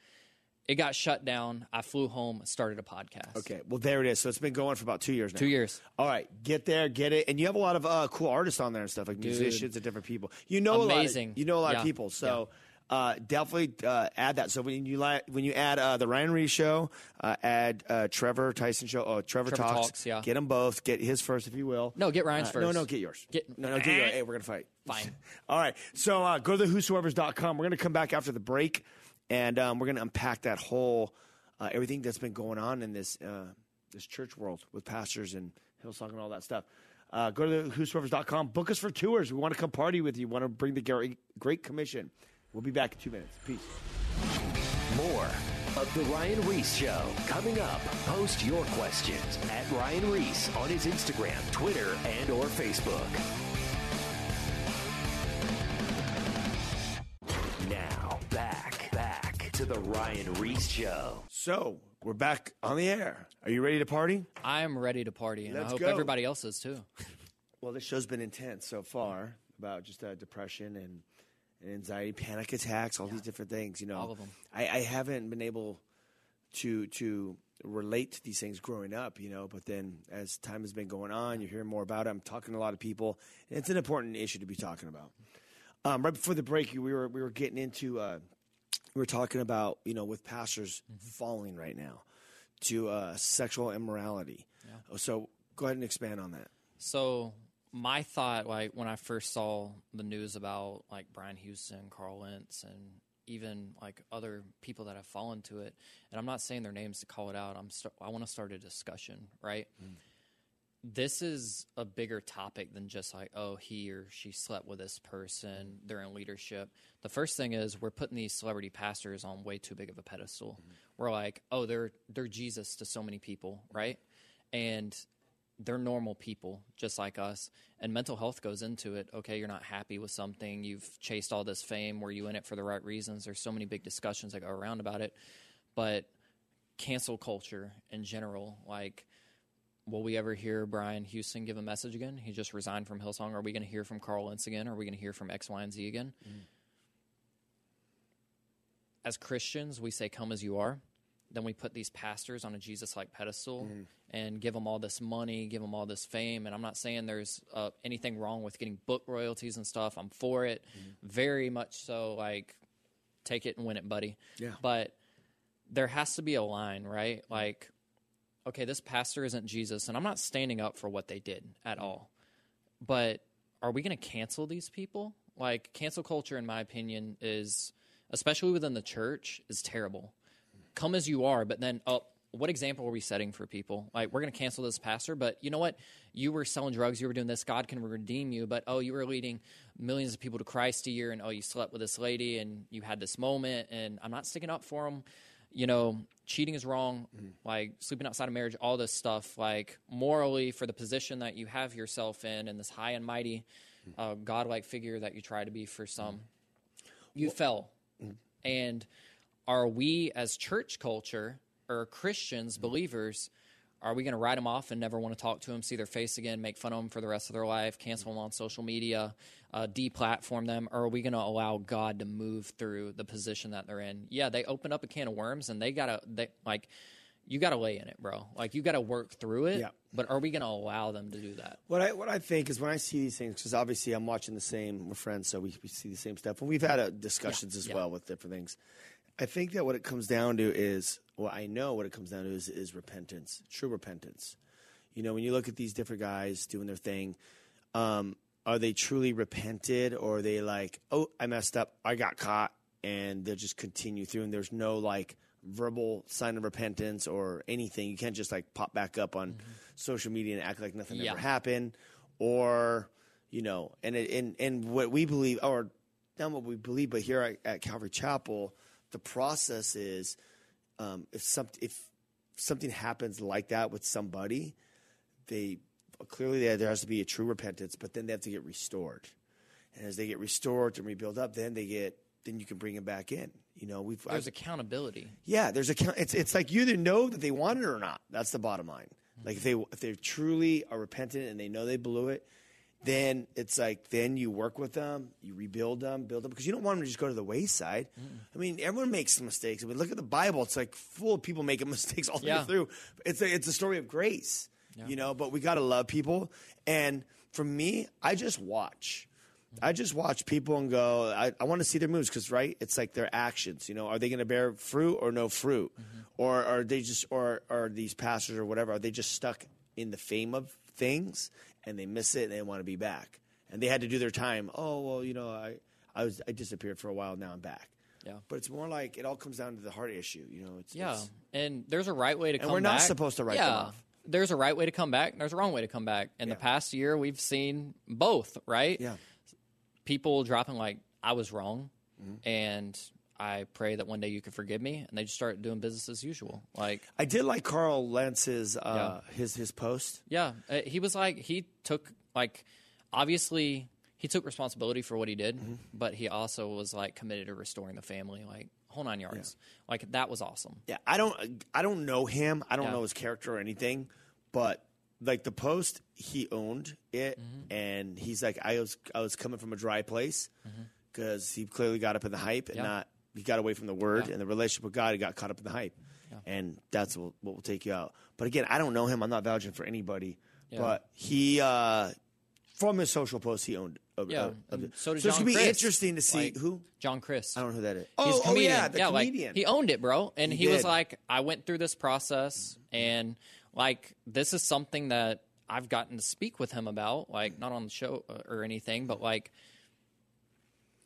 Speaker 3: it got shut down i flew home started a podcast
Speaker 2: Okay, well there it is. So it's been going for about two years now.
Speaker 3: two years
Speaker 2: All right, get there, get it, and you have a lot of uh, cool artists on there and stuff like musicians and different people. You know,
Speaker 3: Amazing.
Speaker 2: A lot of, you know a lot
Speaker 3: Yeah.
Speaker 2: of people, so uh, definitely uh, add that. So when you li- when you add uh, the Ryan Reese show, uh, add uh, Trevor Tyson show, oh Trevor,
Speaker 3: Trevor
Speaker 2: talks,
Speaker 3: Talks, yeah.
Speaker 2: get them both. Get his first if you will.
Speaker 3: No, get Ryan's
Speaker 2: Uh, No,
Speaker 3: first.
Speaker 2: no, get yours.
Speaker 3: Get-
Speaker 2: no, no, get yours. Hey, we're gonna fight.
Speaker 3: Fine.
Speaker 2: All right, so uh, go to the whosoever's.com. We're gonna come back after the break, and um, we're gonna unpack that whole uh, everything that's been going on in this uh, this church world with pastors and Hillsong and all that stuff. Uh, go to whosoevers.com. Book us for tours. We want to come party with you. We want to bring the great commission. We'll be back in two minutes. Peace.
Speaker 1: More of The Ryan Reese Show coming up. Post your questions at Ryan Reese on his Instagram, Twitter, and or Facebook. To The Ryan Reese Show.
Speaker 2: So, we're back on the air. Are you ready to party?
Speaker 3: I am ready to party, and
Speaker 2: Let's
Speaker 3: I hope
Speaker 2: go.
Speaker 3: everybody else is too.
Speaker 2: Well, this show's been intense so far about just uh, depression and, and anxiety, panic attacks, all these different things. You know,
Speaker 3: All of 'em.
Speaker 2: I, I haven't been able to to relate to these things growing up. You know, but then as time has been going on, you're hearing more about it. I'm talking to a lot of people, and it's an important issue to be talking about. Um, right before the break, we were we were getting into uh, we were talking about you know with pastors falling right now to uh, sexual immorality. So go ahead and expand on that.
Speaker 3: So my thought, like when I first saw the news about like Brian Houston, Carl Lentz, and even like other people that have fallen to it, and I'm not saying their names to call it out. I'm st- I want to start a discussion, right? This is a bigger topic than just like, oh, he or she slept with this person. They're in leadership. The first thing is we're putting these celebrity pastors on way too big of a pedestal. Mm-hmm. We're like, oh, they're they're Jesus to so many people, right? And they're normal people just like us and mental health goes into it okay you're not happy with something you've chased all this fame were you in it for the right reasons there's so many big discussions that go around about it but cancel culture in general like will we ever hear brian houston give a message again he just resigned from hillsong are we going to hear from carl lentz again are we going to hear from x y and z again mm-hmm. as christians we say come as you are then we put these pastors on a Jesus like pedestal mm-hmm. and give them all this money, give them all this fame. And I'm not saying there's uh, anything wrong with getting book royalties and stuff. I'm for it, mm-hmm. very much so. Like, take it and win it, buddy.
Speaker 2: Yeah.
Speaker 3: But there has to be a line, right? Like, okay, this pastor isn't Jesus, and I'm not standing up for what they did at mm-hmm. all. But are we going to cancel these people? Like, cancel culture, in my opinion, is especially within the church, is terrible come as you are, but then, oh, what example are we setting for people? Like, we're going to cancel this pastor, but you know what? You were selling drugs, you were doing this, God can redeem you, but oh, you were leading millions of people to Christ a year, and oh, you slept with this lady, and you had this moment, and I'm not sticking up for them. You know, cheating is wrong, mm-hmm. like sleeping outside of marriage, all this stuff, like morally for the position that you have yourself in, and this high and mighty, mm. uh, godlike figure that you try to be for some, mm-hmm. you fell. Mm-hmm. And are we as church culture or Christians, believers, are we going to write them off and never want to talk to them, see their face again, make fun of them for the rest of their life, cancel them on social media, uh, deplatform them, or are we going to allow God to move through the position that they're in? Yeah, they open up a can of worms and they gotta they like you gotta lay in it, bro. Like you gotta work through it.
Speaker 2: Yeah.
Speaker 3: But are we going to allow them to do that?
Speaker 2: What I what I think is when I see these things, because obviously I'm watching the same. We're friends, so we, we see the same stuff, and we've had uh, discussions as
Speaker 3: yeah.
Speaker 2: well with different things. I think that what it comes down to is, well, I know what it comes down to is, is repentance, true repentance. You know, when you look at these different guys doing their thing, um, are they truly repented, or are they like, oh, I messed up, I got caught, and they'll just continue through, and there's no like verbal sign of repentance or anything. You can't just like pop back up on social media and act like nothing
Speaker 3: Yeah.
Speaker 2: ever happened, or you know, and it, and and what we believe, or not what we believe, but here at, at Calvary Chapel, the process is um, if some if something happens like that with somebody, they clearly there, has to be a true repentance, but then they have to get restored, and as they get restored and rebuild up, then they get then you can bring them back in. You know, we've
Speaker 3: There's
Speaker 2: I've-
Speaker 3: accountability.
Speaker 2: yeah, there's a. It's it's like you either know that they want it or not. That's the bottom line. Mm-hmm. Like if they if they truly are repentant and they know they blew it, then it's like then you work with them, you rebuild them, build them because you don't want them to just go to the wayside. I mean, everyone makes mistakes. I mean, look at the Bible; it's like full of people making mistakes all the way through. It's a it's a story of grace, you know. But we got to love people, and for me, I just watch. Mm-hmm. I just watch people and go, I, I want to see their moves because, right? It's like their actions. You know, are they going to bear fruit or no fruit, mm-hmm. or are they just, or are these pastors or whatever? Are they just stuck in the fame of things and they miss it and they want to be back and they had to do their time? Oh well, you know, I I was I disappeared for a while. Now I'm back.
Speaker 3: Yeah.
Speaker 2: But it's more like it all comes down to the heart issue. You know, it's
Speaker 3: Yeah,
Speaker 2: it's-
Speaker 3: and there's a right way to
Speaker 2: And we're not
Speaker 3: back.
Speaker 2: supposed to write
Speaker 3: yeah.
Speaker 2: them off.
Speaker 3: There's a right way to come back and there's a wrong way to come back. In the past year, we've seen both, right?
Speaker 2: Yeah.
Speaker 3: People dropping like, I was wrong,
Speaker 2: Mm-hmm.
Speaker 3: and I pray that one day you can forgive me, and they just start doing business as usual. Like,
Speaker 2: I did like Carl Lentz's uh, his his post.
Speaker 3: yeah, uh, he was like, he took like, obviously he took responsibility for what he did,
Speaker 2: Mm-hmm.
Speaker 3: but he also was like committed to restoring the family, like whole nine yards. Like that was awesome.
Speaker 2: Yeah, I don't I don't know him. I don't
Speaker 3: Yeah.
Speaker 2: know his character or anything, but like the post, he owned it,
Speaker 3: Mm-hmm.
Speaker 2: and he's like, I was I was coming from a dry place because he clearly got up in the hype and
Speaker 3: Mm-hmm. Yeah.
Speaker 2: not he got away from the word
Speaker 3: Yeah.
Speaker 2: and the relationship with God. He got caught up in the hype, and that's what, what will take you out. But again, I don't know him. I'm not vouching for anybody,
Speaker 3: Yeah.
Speaker 2: but he uh from his social post, he owned. A,
Speaker 3: Yeah,
Speaker 2: a-
Speaker 3: and so did
Speaker 2: it's
Speaker 3: John
Speaker 2: gonna be
Speaker 3: Chris.
Speaker 2: interesting to see
Speaker 3: Like,
Speaker 2: who.
Speaker 3: John Crist.
Speaker 2: I don't know who that is.
Speaker 3: He's
Speaker 2: Oh,
Speaker 3: a
Speaker 2: oh
Speaker 3: comedian.
Speaker 2: yeah, the
Speaker 3: like,
Speaker 2: comedian.
Speaker 3: he owned it, bro. And
Speaker 2: He
Speaker 3: he, was like, I went through this process and like this is something that I've gotten to speak with him about, like not on the show uh, or anything, but like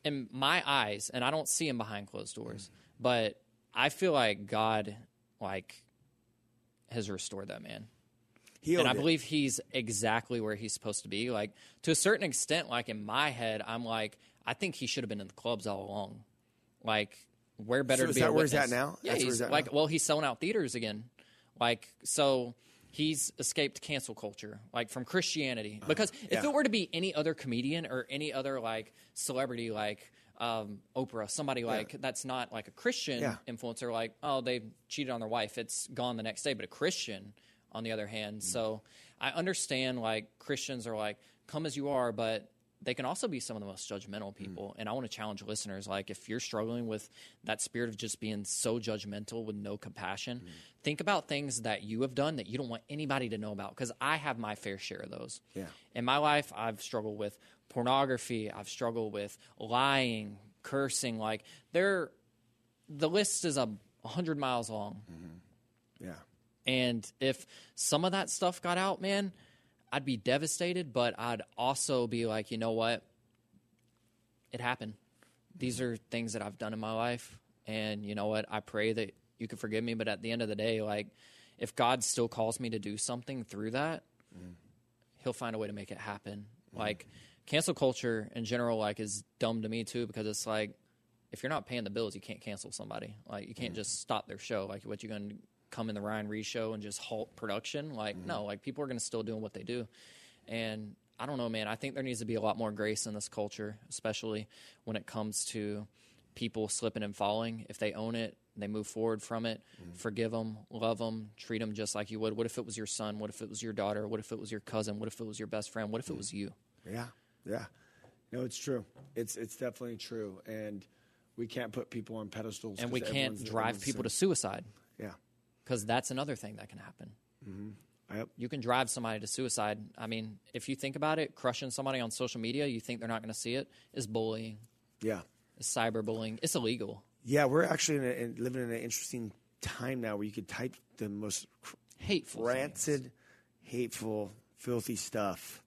Speaker 3: in my eyes, and I don't see him behind closed doors, but I feel like God like has restored that man
Speaker 2: He
Speaker 3: and I
Speaker 2: it.
Speaker 3: believe he's exactly where he's supposed to be. Like to a certain extent, like in my head, I'm like, I think he should have been in the clubs all along. Like, where better
Speaker 2: So
Speaker 3: to
Speaker 2: is
Speaker 3: be
Speaker 2: that
Speaker 3: a
Speaker 2: where he's at now?
Speaker 3: Yeah,
Speaker 2: That's
Speaker 3: he's like,
Speaker 2: now?
Speaker 3: well, he's selling out theaters again. Like, so he's escaped cancel culture, like from Christianity. Because if
Speaker 2: Uh-huh. yeah.
Speaker 3: it were to be any other comedian or any other like celebrity, like um, Oprah, somebody like that's not like a Christian
Speaker 2: Yeah.
Speaker 3: influencer, like oh they cheated on their wife, it's gone the next day. But a Christian, on the other hand,
Speaker 2: Mm.
Speaker 3: so I understand like Christians are like come as you are, but they can also be some of the most judgmental mm. people. And I want to challenge listeners like if you're struggling with that spirit of just being so judgmental with no compassion, mm. think about things that you have done that you don't want anybody to know about because I have my fair share of those.
Speaker 2: Yeah.
Speaker 3: In my life, I've struggled with pornography, I've struggled with lying, cursing, like there the list is a 100 miles long. Mm-hmm.
Speaker 2: Yeah.
Speaker 3: And if some of that stuff got out, man, I'd be devastated, but I'd also be like, you know what? It happened. These are things that I've done in my life. And you know what? I pray that you can forgive me. But at the end of the day, like, if God still calls me to do something through that, he'll find a way to make it happen. Mm-hmm. Like, cancel culture in general, like, is dumb to me too, because it's like, if you're not paying the bills, you can't cancel somebody. Like you can't mm. just stop their show. Like what you going to come in the Ryan Reese show and just halt production? Like mm-hmm. no, like people are going to still doing what they do. And I don't know, man. I think there needs to be a lot more grace in this culture, especially when it comes to people slipping and falling. If they own it, they move forward from it. Mm-hmm. Forgive them, love them, treat them just like you would. What if it was your son? What if it was your daughter? What if it was your cousin? What if it was your best friend? What if it mm-hmm. was you?
Speaker 2: Yeah, yeah. No, it's true. It's it's definitely true, and we can't put people on pedestals,
Speaker 3: and we can't drive people to suicide.
Speaker 2: Yeah.
Speaker 3: Because that's another thing that can happen.
Speaker 2: Yep.
Speaker 3: you can drive somebody to suicide. I mean, if you think about it, crushing somebody on social media, you think they're not going to see it, is bullying,
Speaker 2: Yeah.
Speaker 3: is cyberbullying. It's illegal.
Speaker 2: Yeah. We're actually in a, in, living in an interesting time now where you could type the most cr-
Speaker 3: Hateful. things.
Speaker 2: rancid, hateful, filthy stuff,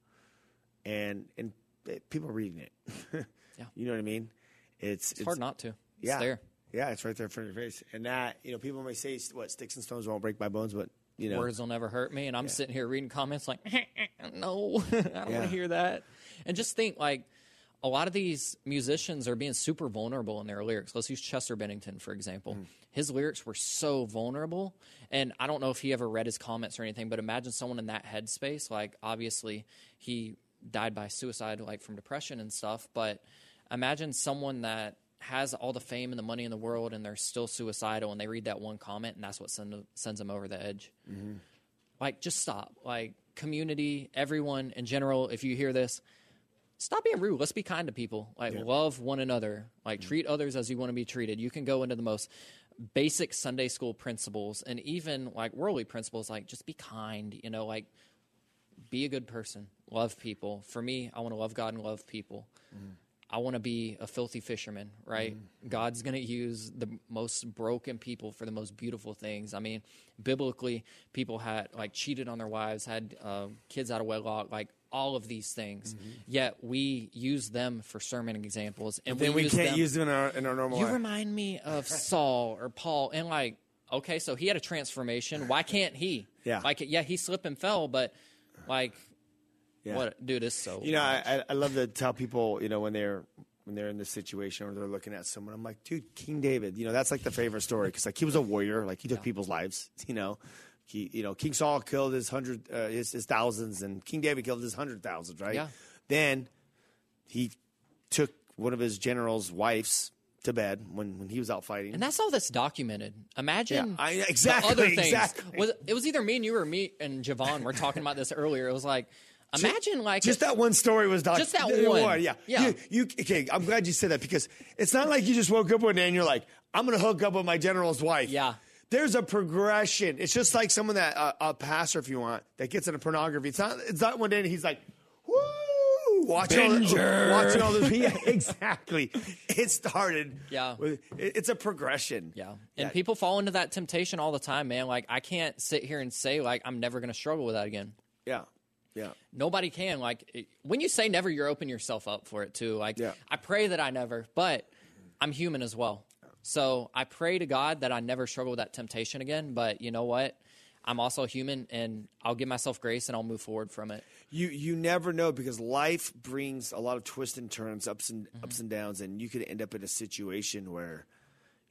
Speaker 2: and and eh, people are reading it.
Speaker 3: Yeah.
Speaker 2: You know what I mean? It's
Speaker 3: It's hard not to. It's
Speaker 2: yeah,
Speaker 3: there.
Speaker 2: Yeah, it's right there in front of your face, and that you know people may say what sticks and stones won't break my bones, but you know
Speaker 3: Words will never hurt me. And I'm sitting here reading comments like, no, I don't want to hear that. And just think like, a lot of these musicians are being super vulnerable in their lyrics. Let's use Chester Bennington, for example. Mm. His lyrics were so vulnerable. And I don't know if he ever read his comments or anything, but imagine someone in that headspace. Like, obviously, he died by suicide, like from depression and stuff. But imagine someone that has all the fame and the money in the world and they're still suicidal and they read that one comment and that's what send, sends them over the edge. Mm-hmm. Like just stop. Like community everyone in general if you hear this stop being rude. Let's be kind to people. Like love one another. Like mm-hmm. treat others as you want to be treated. You can go into the most basic sunday school principles and even like worldly principles like just be kind you know like be a good person. Love people. For me i want to love god and love people mm-hmm. I want to be a filthy fisherman, right? God's going to use the most broken people for the most beautiful things. I mean, biblically, people had like cheated on their wives, had uh, kids out of wedlock, like all of these things. Yet we use them for sermon examples, and
Speaker 2: then we
Speaker 3: use
Speaker 2: can't
Speaker 3: them-
Speaker 2: use them in our in our normal
Speaker 3: you
Speaker 2: life.
Speaker 3: remind me of Saul or Paul, and like okay, so he had a transformation. Why can't he?
Speaker 2: Yeah.
Speaker 3: Like, yeah, he slipped and fell, but like,
Speaker 2: Yeah.
Speaker 3: what, dude, it's so.
Speaker 2: You know, I, I- love to tell people, you know, when they're when they're in this situation or they're looking at someone, I'm like, dude, King David, you know, that's like the favorite story because like he was a warrior, like he took people's lives, you know. He, you know, King Saul killed his hundred, uh, his, his thousands, and King David killed his hundred thousands, right?
Speaker 3: Yeah.
Speaker 2: Then he took one of his general's wives to bed when, when he was out fighting.
Speaker 3: and that's all that's documented. Imagine
Speaker 2: Yeah, I- exactly,
Speaker 3: other things.
Speaker 2: exactly.
Speaker 3: Was, it was either me and you or me and Javon were talking about this earlier. It was like, imagine like
Speaker 2: Just that one story was doc-
Speaker 3: Just that
Speaker 2: the
Speaker 3: one.
Speaker 2: Yeah,
Speaker 3: Yeah.
Speaker 2: You, you okay? I'm glad you said that because it's not like you just woke up one day and you're like, I'm to hook up with my general's wife.
Speaker 3: Yeah.
Speaker 2: There's a progression. It's just like someone that uh, a pastor, if you want, that gets into pornography. It's not. It's not one day and he's like, woo, watching all, watching all this. Yeah, exactly. It started.
Speaker 3: Yeah.
Speaker 2: With, it- it's a progression.
Speaker 3: Yeah. And people fall into that temptation all the time, man. Like I can't sit here and say like I'm never to struggle with that again.
Speaker 2: Yeah. Yeah.
Speaker 3: Nobody can. Like when you say never, you're opening yourself up for it too. Like
Speaker 2: Yeah.
Speaker 3: I pray that I never, but I'm human as well. So I pray to God that I never struggle with that temptation again. But you know what? I'm also human, and I'll give myself grace and I'll move forward from it.
Speaker 2: You you never know because life brings a lot of twists and turns, ups and
Speaker 3: Mm-hmm.
Speaker 2: ups and downs, and you could end up in a situation where,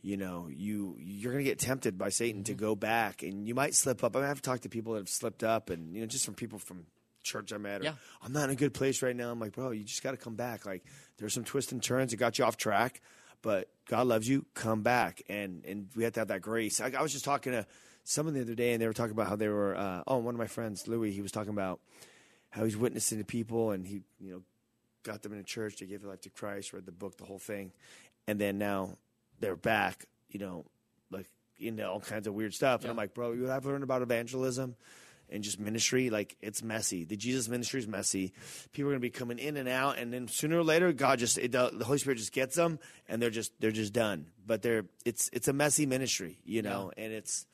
Speaker 2: you know, you you're gonna get tempted by Satan
Speaker 3: Mm-hmm.
Speaker 2: to go back, and you might slip up. I mean, I've talked to people that have slipped up, and you know, just from people from church I'm at, or,
Speaker 3: Yeah.
Speaker 2: I'm not in a good place right now. I'm like, bro, you just got to come back. Like, there's some twists and turns that got you off track, but God loves you. Come back, and and we have to have that grace. I, I was just talking to someone the other day, and they were talking about how they were. Uh, oh, one of my friends, Louis, he was talking about how he's witnessing to people, and he, you know, got them in a church. They gave their life to Christ, read the book, the whole thing, and then now they're back. You know, like into all kinds of weird stuff. And I'm like, bro, what I've learned about evangelism and just ministry, like it's messy. The Jesus ministry is messy. People are going to be coming in and out, and then sooner or later, God just it, the Holy Spirit just gets them, and they're just they're just done. But they're it's it's a messy ministry, you know, and it's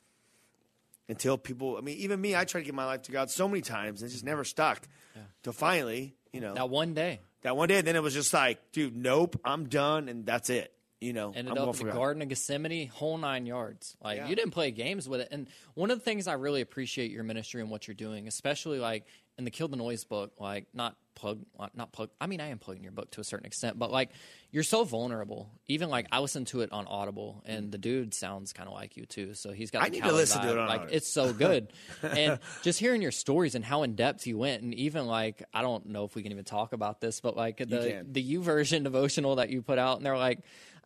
Speaker 2: until people. I mean, even me, I tried to give my life to God so many times, and it just never stuck. Till finally, you know,
Speaker 3: That one day
Speaker 2: that one day, then it was just like, dude, nope, I'm done, and that's it. You know,
Speaker 3: ended
Speaker 2: I'm
Speaker 3: up the Garden of Gethsemane, whole nine yards. Like
Speaker 2: Yeah.
Speaker 3: you didn't play games with it. And one of the things I really appreciate your ministry and what you're doing, especially like in the Kill the Noise book, like not plug, not plug. I mean, I am plugging your book to a certain extent, but like you're so vulnerable. Even like I listened to it on Audible, and the dude sounds kind of like you too. So he's got.
Speaker 2: I need to listen to
Speaker 3: vibe.
Speaker 2: it on
Speaker 3: like
Speaker 2: Audible.
Speaker 3: it's so good, and just hearing your stories and how in depth you went, and even like I don't know if we can even talk about this, but like the the YouVersion devotional that you put out, and they're like,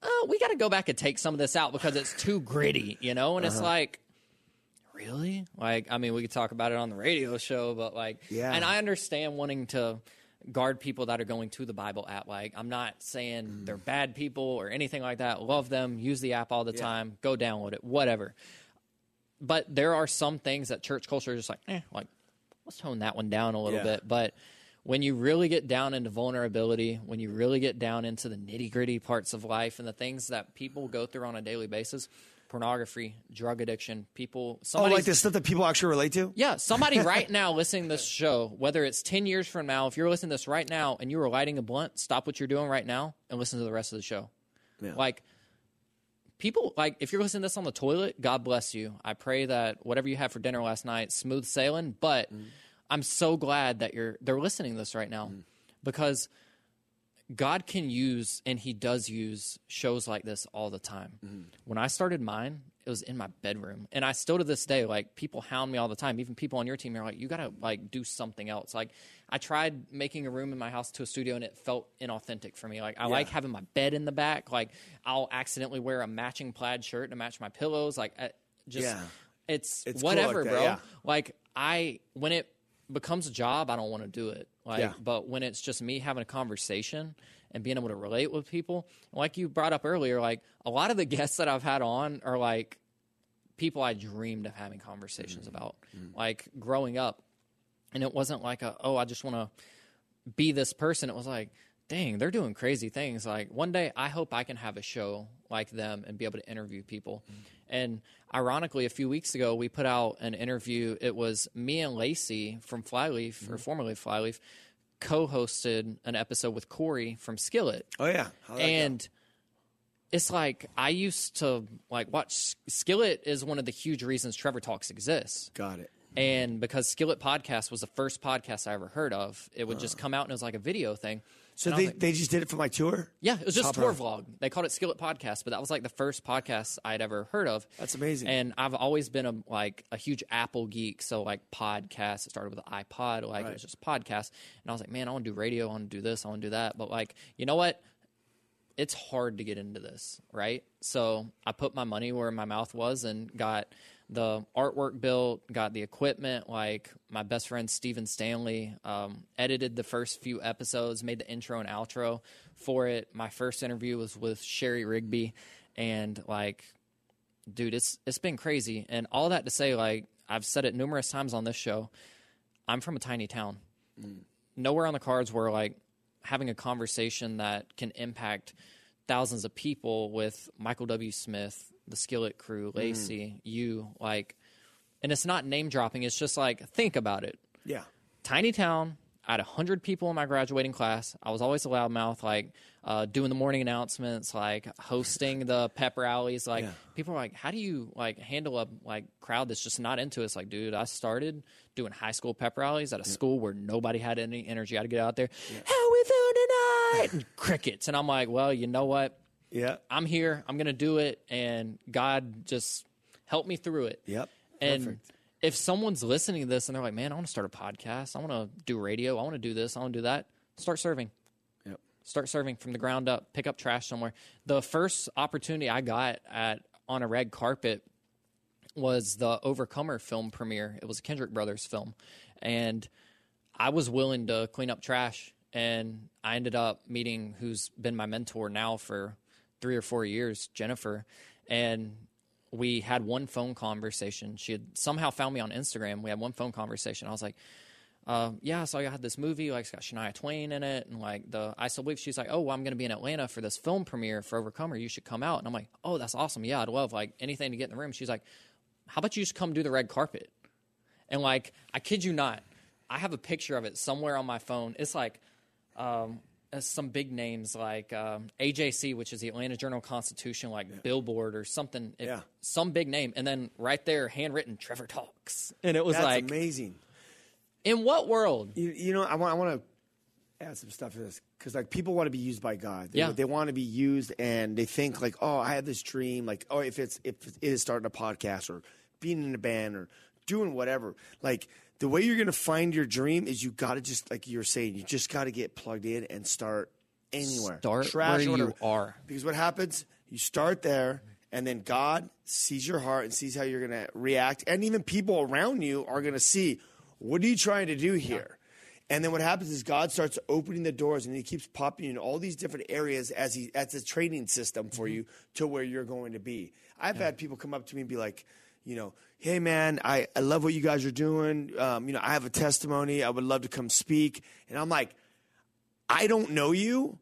Speaker 3: oh, we got to go back and take some of this out because it's too gritty, you know? And it's
Speaker 2: Uh-huh.
Speaker 3: like, really? Like, I mean, we could talk about it on the radio show, but like,
Speaker 2: Yeah.
Speaker 3: And I understand wanting to guard people that are going to the Bible app. Like, I'm not saying
Speaker 2: Mm.
Speaker 3: they're bad people or anything like that. Love them, use the app all the time, go download it, whatever. But there are some things that church culture is just like, eh, like, let's tone that one down a little
Speaker 2: Yeah.
Speaker 3: bit. But when you really get down into vulnerability, when you really get down into the nitty gritty parts of life and the things that people go through on a daily basis, pornography, drug addiction, people,
Speaker 2: Oh, like the stuff that people actually relate to.
Speaker 3: yeah, somebody right now listening to this show, whether it's 10 years from now, if you're listening to this right now and you were lighting a blunt, stop what you're doing right now and listen to the rest of the show.
Speaker 2: Yeah.
Speaker 3: Like, people, like, if you're listening to this on the toilet, God bless you. I pray that whatever you had for dinner last night, smooth sailing. But mm. I'm so glad that you're, they're listening to this right now mm. because God can use, and He does use shows like this all the time. Mm-hmm. When I started mine, it was in my bedroom, and I still to this day, like people hound me all the time. Even people on your team are like, "You gotta like do something else." Like I tried making a room in my house to a studio, and it felt inauthentic for me. Like I like having my bed in the back. Like I'll accidentally wear a matching plaid shirt to match my pillows. Like I, just
Speaker 2: Yeah.
Speaker 3: it's,
Speaker 2: It's cool
Speaker 3: whatever,
Speaker 2: like that,
Speaker 3: bro.
Speaker 2: yeah.
Speaker 3: Like I when it becomes a job, I don't want to do it. Like,
Speaker 2: Yeah.
Speaker 3: but when it's just me having a conversation and being able to relate with people, like you brought up earlier, like a lot of the guests that I've had on are like people I dreamed of having conversations
Speaker 2: Mm-hmm.
Speaker 3: about, like growing up. And it wasn't like a, oh, I just want to be this person. It was like, dang, they're doing crazy things. Like one day, I hope I can have a show like them and be able to interview people. Mm-hmm. And ironically, a few weeks ago, we put out an interview. It was me and Lacey from Flyleaf, or mm-hmm. formerly Flyleaf, co hosted an episode with Korey from Skillet
Speaker 2: Oh yeah, How'd go?
Speaker 3: and it's like I used to like watch Skillet is one of the huge reasons Trevor Talks exists.
Speaker 2: Got it.
Speaker 3: And because Skillet Podcast was the first podcast I ever heard of, it would just uh. come out and it was like a video thing.
Speaker 2: So they, they just did it for my tour.
Speaker 3: yeah, it was just a
Speaker 2: Top
Speaker 3: tour
Speaker 2: off.
Speaker 3: vlog. They called it Skillet Podcast, but that was like the first podcast I'd ever heard of.
Speaker 2: That's amazing.
Speaker 3: And I've always been a like a huge Apple geek, so like podcasts. It started with an iPod, like it was just podcast. And I was like, man, I want to do radio, I want to do this, I want to do that. But like, you know what? It's hard to get into this, right? So I put my money where my mouth was and got the artwork built, got the equipment. Like my best friend Steven Stanley um, edited the first few episodes, made the intro and outro for it. My first interview was with Sherry Rigby, and like dude, it's it's been crazy. And all that to say, like I've said it numerous times on this show, I'm from a tiny town. Nowhere on the cards where like having a conversation that can impact thousands of people with Michael W. Smith, the Skillet crew, mm-hmm. Lacey, you, like and it's not name dropping, it's just like think about it
Speaker 2: Yeah.
Speaker 3: tiny town. I had hundred people in my graduating class. I was always a loudmouth, like uh, doing the morning announcements, like hosting the pep rallies. Like
Speaker 2: Yeah.
Speaker 3: people are like, "How do you like handle a like crowd that's just not into it?" It's like, dude, I started doing high school pep rallies at a school where nobody had any energy. I had to get out there. How we doing tonight? And crickets, and I'm like, well, you know what?
Speaker 2: Yeah.
Speaker 3: I'm here. I'm gonna do it, and God just helped me through it.
Speaker 2: Yep.
Speaker 3: And
Speaker 2: Perfect.
Speaker 3: If someone's listening to this and they're like, "Man, I want to start a podcast. I want to do radio. I want to do this. I want to do that." Start serving.
Speaker 2: Yep.
Speaker 3: Start serving from the ground up. Pick up trash somewhere. The first opportunity I got at on a red carpet was the Overcomer film premiere. It was a Kendrick Brothers film, and I was willing to clean up trash. And I ended up meeting who's been my mentor now for three or four years, Jennifer. And we had one phone conversation. She had somehow found me on Instagram. We had one phone conversation. I was like, uh, yeah, so I had this movie, like it's got Shania Twain in it, and like the I still believe she's like, oh, well, I'm going to be in Atlanta for this film premiere for Overcomer. You should come out. And I'm like, oh, that's awesome. Yeah, I'd love like anything to get in the room. She's like, how about you just come do the red carpet? And like, I kid you not, I have a picture of it somewhere on my phone. It's like um, some big names like um, AJC, which is the Atlanta Journal Constitution, like Billboard or something. If-
Speaker 2: Yeah.
Speaker 3: Some big name. And then right there, handwritten, Trevor Talks. And it was
Speaker 2: That's
Speaker 3: like,
Speaker 2: amazing.
Speaker 3: in what world?
Speaker 2: You, you know, I want I want to add some stuff to this because like people want to be used by God. They,
Speaker 3: Yeah.
Speaker 2: they want to be used, and they think like, oh, I have this dream. Like, oh, if it's if it is starting a podcast or being in a band or doing whatever, like. The way you're gonna find your dream is you gotta just like you're saying, you just gotta get plugged in and start anywhere.
Speaker 3: Start
Speaker 2: Trash
Speaker 3: where you are.
Speaker 2: Because what happens, you start there, and then God sees your heart and sees how you're going to react. And even people around you are going to see, what are you trying to do here? And then what happens is God starts opening the doors and he keeps popping you in all these different areas as he as a training system for mm-hmm. you to where you're going to be. I've had people come up to me and be like, you know, hey man, I, I love what you guys are doing. Um, you know, I have a testimony. I would love to come speak. And I'm like, I don't know you.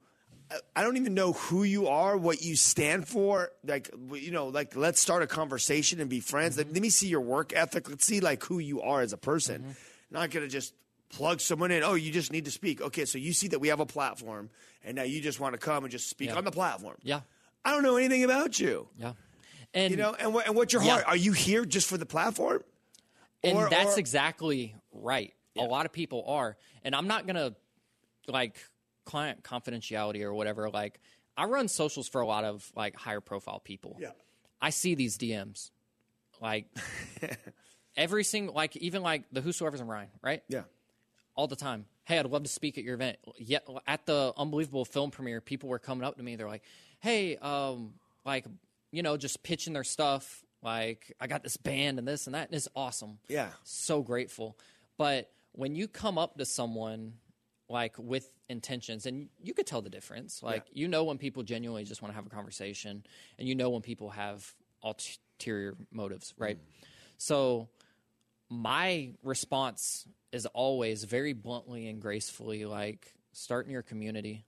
Speaker 2: I- don't even know who you are, what you stand for. Like, you know, like let's start a conversation and be friends. Let, let me see your work ethic. Let's see like who you are as a person. Not gonna just plug someone in. Oh, you just need to speak. Okay, so you see that we have a platform, and now you just want to come and just speak
Speaker 3: Yeah.
Speaker 2: on the platform.
Speaker 3: Yeah.
Speaker 2: I don't know anything about you.
Speaker 3: Yeah. And
Speaker 2: You know, and, what, and what's your
Speaker 3: Yeah.
Speaker 2: heart? Are you here just for the platform?
Speaker 3: and
Speaker 2: Or-
Speaker 3: that's
Speaker 2: or-
Speaker 3: exactly right. A lot of people are, and I'm not gonna like client confidentiality or whatever. Like, I run socials for a lot of like higher profile people.
Speaker 2: Yeah.
Speaker 3: I see these DMs, like every single, like even like the Whosoever's in Ryan, right?
Speaker 2: Yeah.
Speaker 3: all the time. Hey, I'd love to speak at your event. Yet at the unbelievable film premiere, people were coming up to me. They're like, "Hey, um, like, you know, just pitching their stuff. Like, I got this band and this and that, and it's awesome.
Speaker 2: Yeah.
Speaker 3: so grateful. But when you come up to someone like with intentions, and you could tell the difference. Like, you know when people genuinely just want to have a conversation, and you know when people have ulterior motives, right? Mm. So my response is always very bluntly and gracefully like start in your community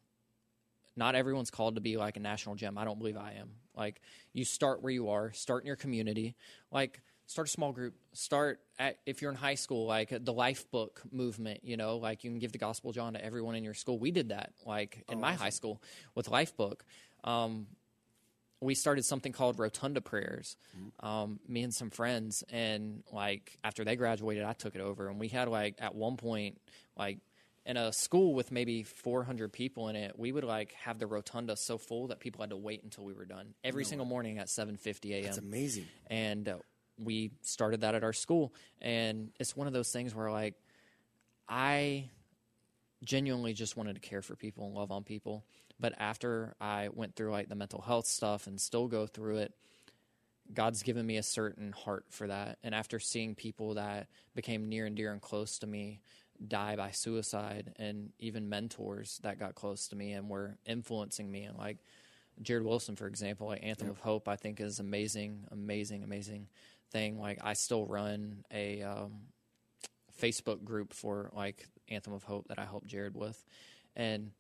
Speaker 3: not everyone's called to be like a national gem. I don't believe i am. Like you start where you are start in your community. Like start a small group. Start at if you're in high school like the life book movement you know? Like you can give the gospel john to everyone in your school. We did that like in my high school with life book. Um, we started something called Rotunda Prayers. Um, me and some friends, and like after they graduated, I took it over, and we had like at one point like in a school with maybe 400 people in it, we would like have the rotunda so full that people had to wait until we were done every single morning at 7:50 a.m.
Speaker 2: It's amazing.
Speaker 3: and uh, we started that at our school and it's one of those things where like i genuinely just wanted to care for people and love on people but after i went through like the mental health stuff and still go through it god's given me a certain heart for that and after seeing people that became near and dear and close to me die by suicide and even mentors that got close to me and were influencing me and like Jarrid Wilson, for example, like Anthem of Hope, I think is amazing, amazing, amazing thing. Like I still run a um, Facebook group for like Anthem of Hope that I helped Jarrid with, and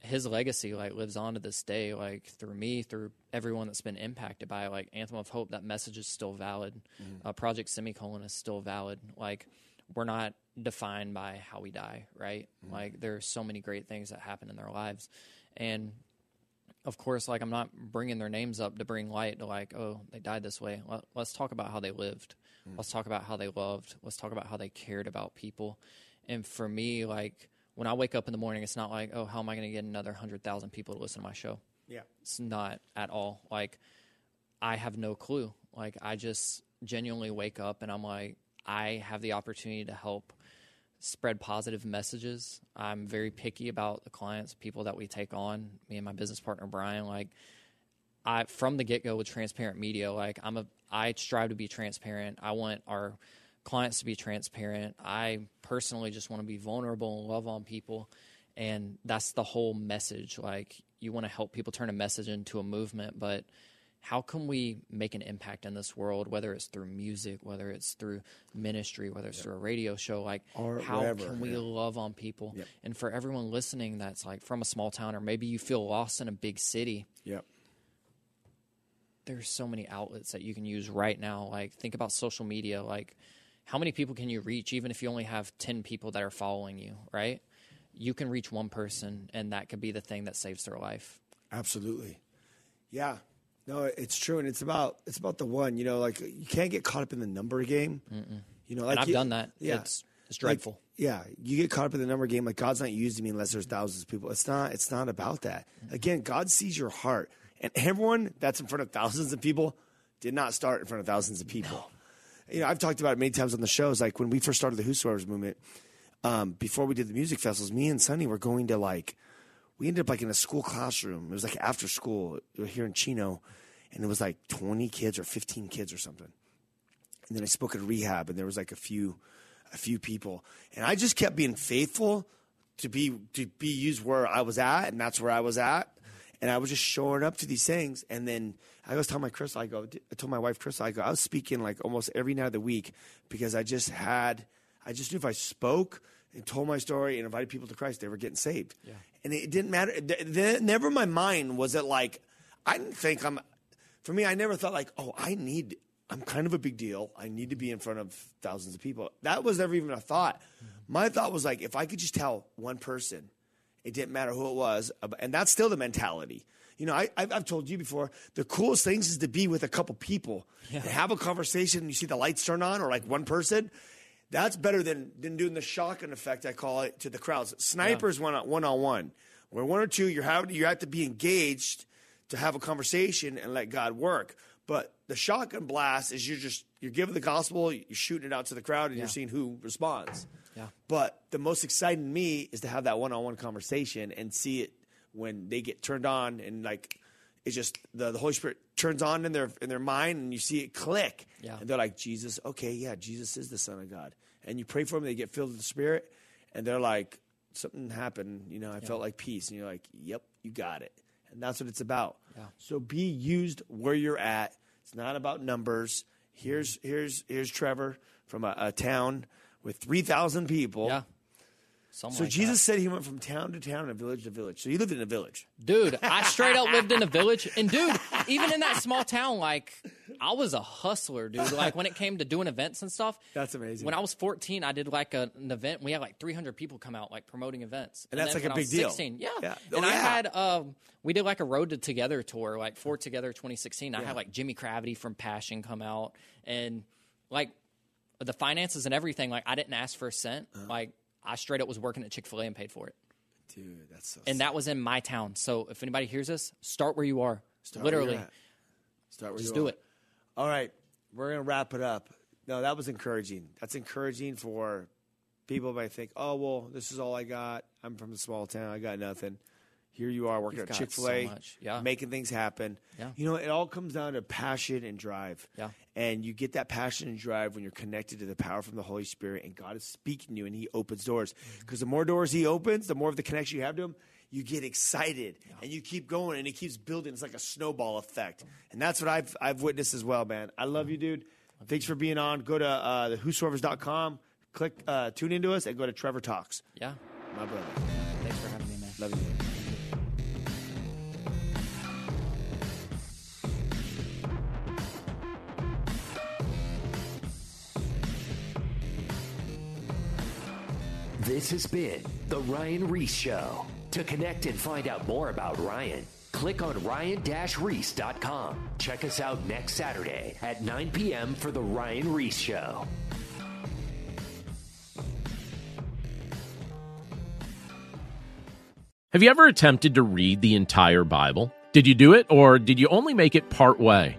Speaker 3: his legacy like lives on to this day. Like through me, through everyone that's been impacted by like Anthem of Hope. That message is still valid. Uh, Project Semicolon is still valid. Like we're not defined by how we die, right? Mm-hmm. Like there's so many great things that happen in their lives, and of course, like I'm not bringing their names up to bring light to like, oh, they died this way. Let, let's talk about how they lived. Mm. Let's talk about how they loved. Let's talk about how they cared about people. And for me, like when I wake up in the morning, it's not like, oh, how am I going to get another hundred thousand people to listen to my show?
Speaker 2: Yeah.
Speaker 3: It's not at all. Like I have no clue. Like I just genuinely wake up and I'm like, I have the opportunity to help spread positive messages. I'm very picky about the clients, people that we take on. Me and my business partner Brian, like I from the get go with transparent media, like I'm a I strive to be transparent. I want our clients to be transparent. I personally just want to be vulnerable and love on people. And that's the whole message. Like you want to help people turn a message into a movement, but how can we make an impact in this world, whether it's through music, whether it's through ministry, whether it's through a radio show? Like,
Speaker 2: Or
Speaker 3: how
Speaker 2: wherever,
Speaker 3: can we
Speaker 2: yeah.
Speaker 3: love on people?
Speaker 2: Yep.
Speaker 3: And for everyone listening that's like from a small town, or maybe you feel lost in a big city,
Speaker 2: Yep.
Speaker 3: there's so many outlets that you can use right now. Like, think about social media. Like, how many people can you reach, even if you only have 10 people that are following you, right? You can reach one person, and that could be the thing that saves their life.
Speaker 2: Absolutely. Yeah. No, it's true, and it's about it's about the one. You know, like you can't get caught up in the number game. You know, like
Speaker 3: And I've
Speaker 2: you-
Speaker 3: done that.
Speaker 2: Yeah,
Speaker 3: It's, it's
Speaker 2: Like,
Speaker 3: dreadful.
Speaker 2: yeah, you get caught up in the number game. Like God's not using me unless there's thousands of people. It's not. It's not about that. Again, God sees your heart, and everyone that's in front of thousands of people did not start in front of thousands of people. You know, I've talked about it many times on the shows. Like when we first started the Whosoever's movement, um, before we did the music festivals, me and Sonny were going to like we ended up like in a school classroom. It was like after school here in Chino, and it was like twenty kids or fifteen kids or something. And then I spoke at rehab, and there was like a few, a few people, and I just kept being faithful to be to be used where I was at, and that's where I was at, and I was just showing up to these things, and then I was telling my Chris, I go, I told my wife Chris, I go, I was speaking like almost every night of the week because I just had, I just knew if I spoke and told my story and invited people to Christ, they were getting saved, yeah. and it didn't matter. Never in my mind was it like I didn't think I'm. For me, I never thought like, oh, I need. I'm kind of a big deal. I need to be in front of thousands of people. That was never even a thought. Mm-hmm. My thought was like, if I could just tell one person, it didn't matter who it was, and that's still the mentality. You know, I, I've, I've told you before. The coolest things is to be with a couple people and have a conversation. And you see the lights turn on, or like one person. That's better than than doing the shotgun effect. I call it to the crowds. Snipers one on one on one, where one or two you're having you have to be engaged to have a conversation and let God work. But the shotgun blast is you're just you're giving the gospel, you're shooting it out to the crowd, and you're seeing who responds.
Speaker 3: Yeah.
Speaker 2: But the most exciting to me is to have that one-on-one conversation and see it when they get turned on and like it's just the, the Holy Spirit turns on in their in their mind and you see it click.
Speaker 3: Yeah.
Speaker 2: And they're like, Jesus, okay, yeah, Jesus is the Son of God. And you pray for them, they get filled with the Spirit, and they're like, something happened, you know, I felt like peace. And you're like, Yep, you got it. And that's what it's about.
Speaker 3: Yeah.
Speaker 2: So be used where you're at. It's not about numbers. Here's here's here's Trevor from a, a town with three thousand people.
Speaker 3: Yeah. Something
Speaker 2: So
Speaker 3: like
Speaker 2: Jesus said he went from town to town and village to village. So he lived in a village.
Speaker 3: dude, I straight up lived in a village, and dude, even in that small town, like I was a hustler, dude. Like when it came to doing events and stuff.
Speaker 2: That's amazing.
Speaker 3: When I was 14, I did like a, an event. We had like 300 people come out, like promoting events.
Speaker 2: And that's like a big
Speaker 3: was
Speaker 2: deal.
Speaker 3: 16, yeah.
Speaker 2: Yeah.
Speaker 3: And
Speaker 2: Oh,
Speaker 3: I
Speaker 2: yeah.
Speaker 3: had, um, we did like a Road to Together tour, like for Together 2016. I had like Jimmy Gravity from Passion come out, and like the finances and everything. Like I didn't ask for a cent.
Speaker 2: Uh-huh.
Speaker 3: Like I straight up was working at Chick Fil A and paid for it.
Speaker 2: Dude, that's so.
Speaker 3: And that was in my town. So if anybody hears this, start where you are.
Speaker 2: Start
Speaker 3: Literally.
Speaker 2: Start where
Speaker 3: just
Speaker 2: you
Speaker 3: do
Speaker 2: are.
Speaker 3: it.
Speaker 2: All right, we're gonna wrap it up. No, that was encouraging. That's encouraging for people might think, oh well, this is all I got. I'm from a small town. I got nothing. Here you are working
Speaker 3: You've
Speaker 2: at Chick Fil A,
Speaker 3: so. Yeah.
Speaker 2: making things happen.
Speaker 3: Yeah.
Speaker 2: You know, it all comes down to passion and drive.
Speaker 3: Yeah.
Speaker 2: And you get that passion and drive when you're connected to the power from the Holy Spirit and God is speaking to you and He opens doors.
Speaker 3: Mm-hmm.
Speaker 2: Because the more doors He opens, the more of the connection you have to Him, you get excited and you keep going and it keeps building. It's like a snowball effect. And that's what I've I've witnessed as well, man. I love you, dude. Thanks for being on. Go to uh, the whosoevers.com, click uh, tune into us, and go to Trevor Talks.
Speaker 3: Yeah.
Speaker 2: My brother.
Speaker 3: Thanks for having me, man.
Speaker 2: Love you.
Speaker 1: This has been The Ryan Reese Show. To connect and find out more about Ryan, click on ryan-reese.com. Check us out next Saturday at 9 p.m. for The Ryan Reese Show.
Speaker 4: Have you ever attempted to read the entire Bible? Did you do it, or did you only make it part way?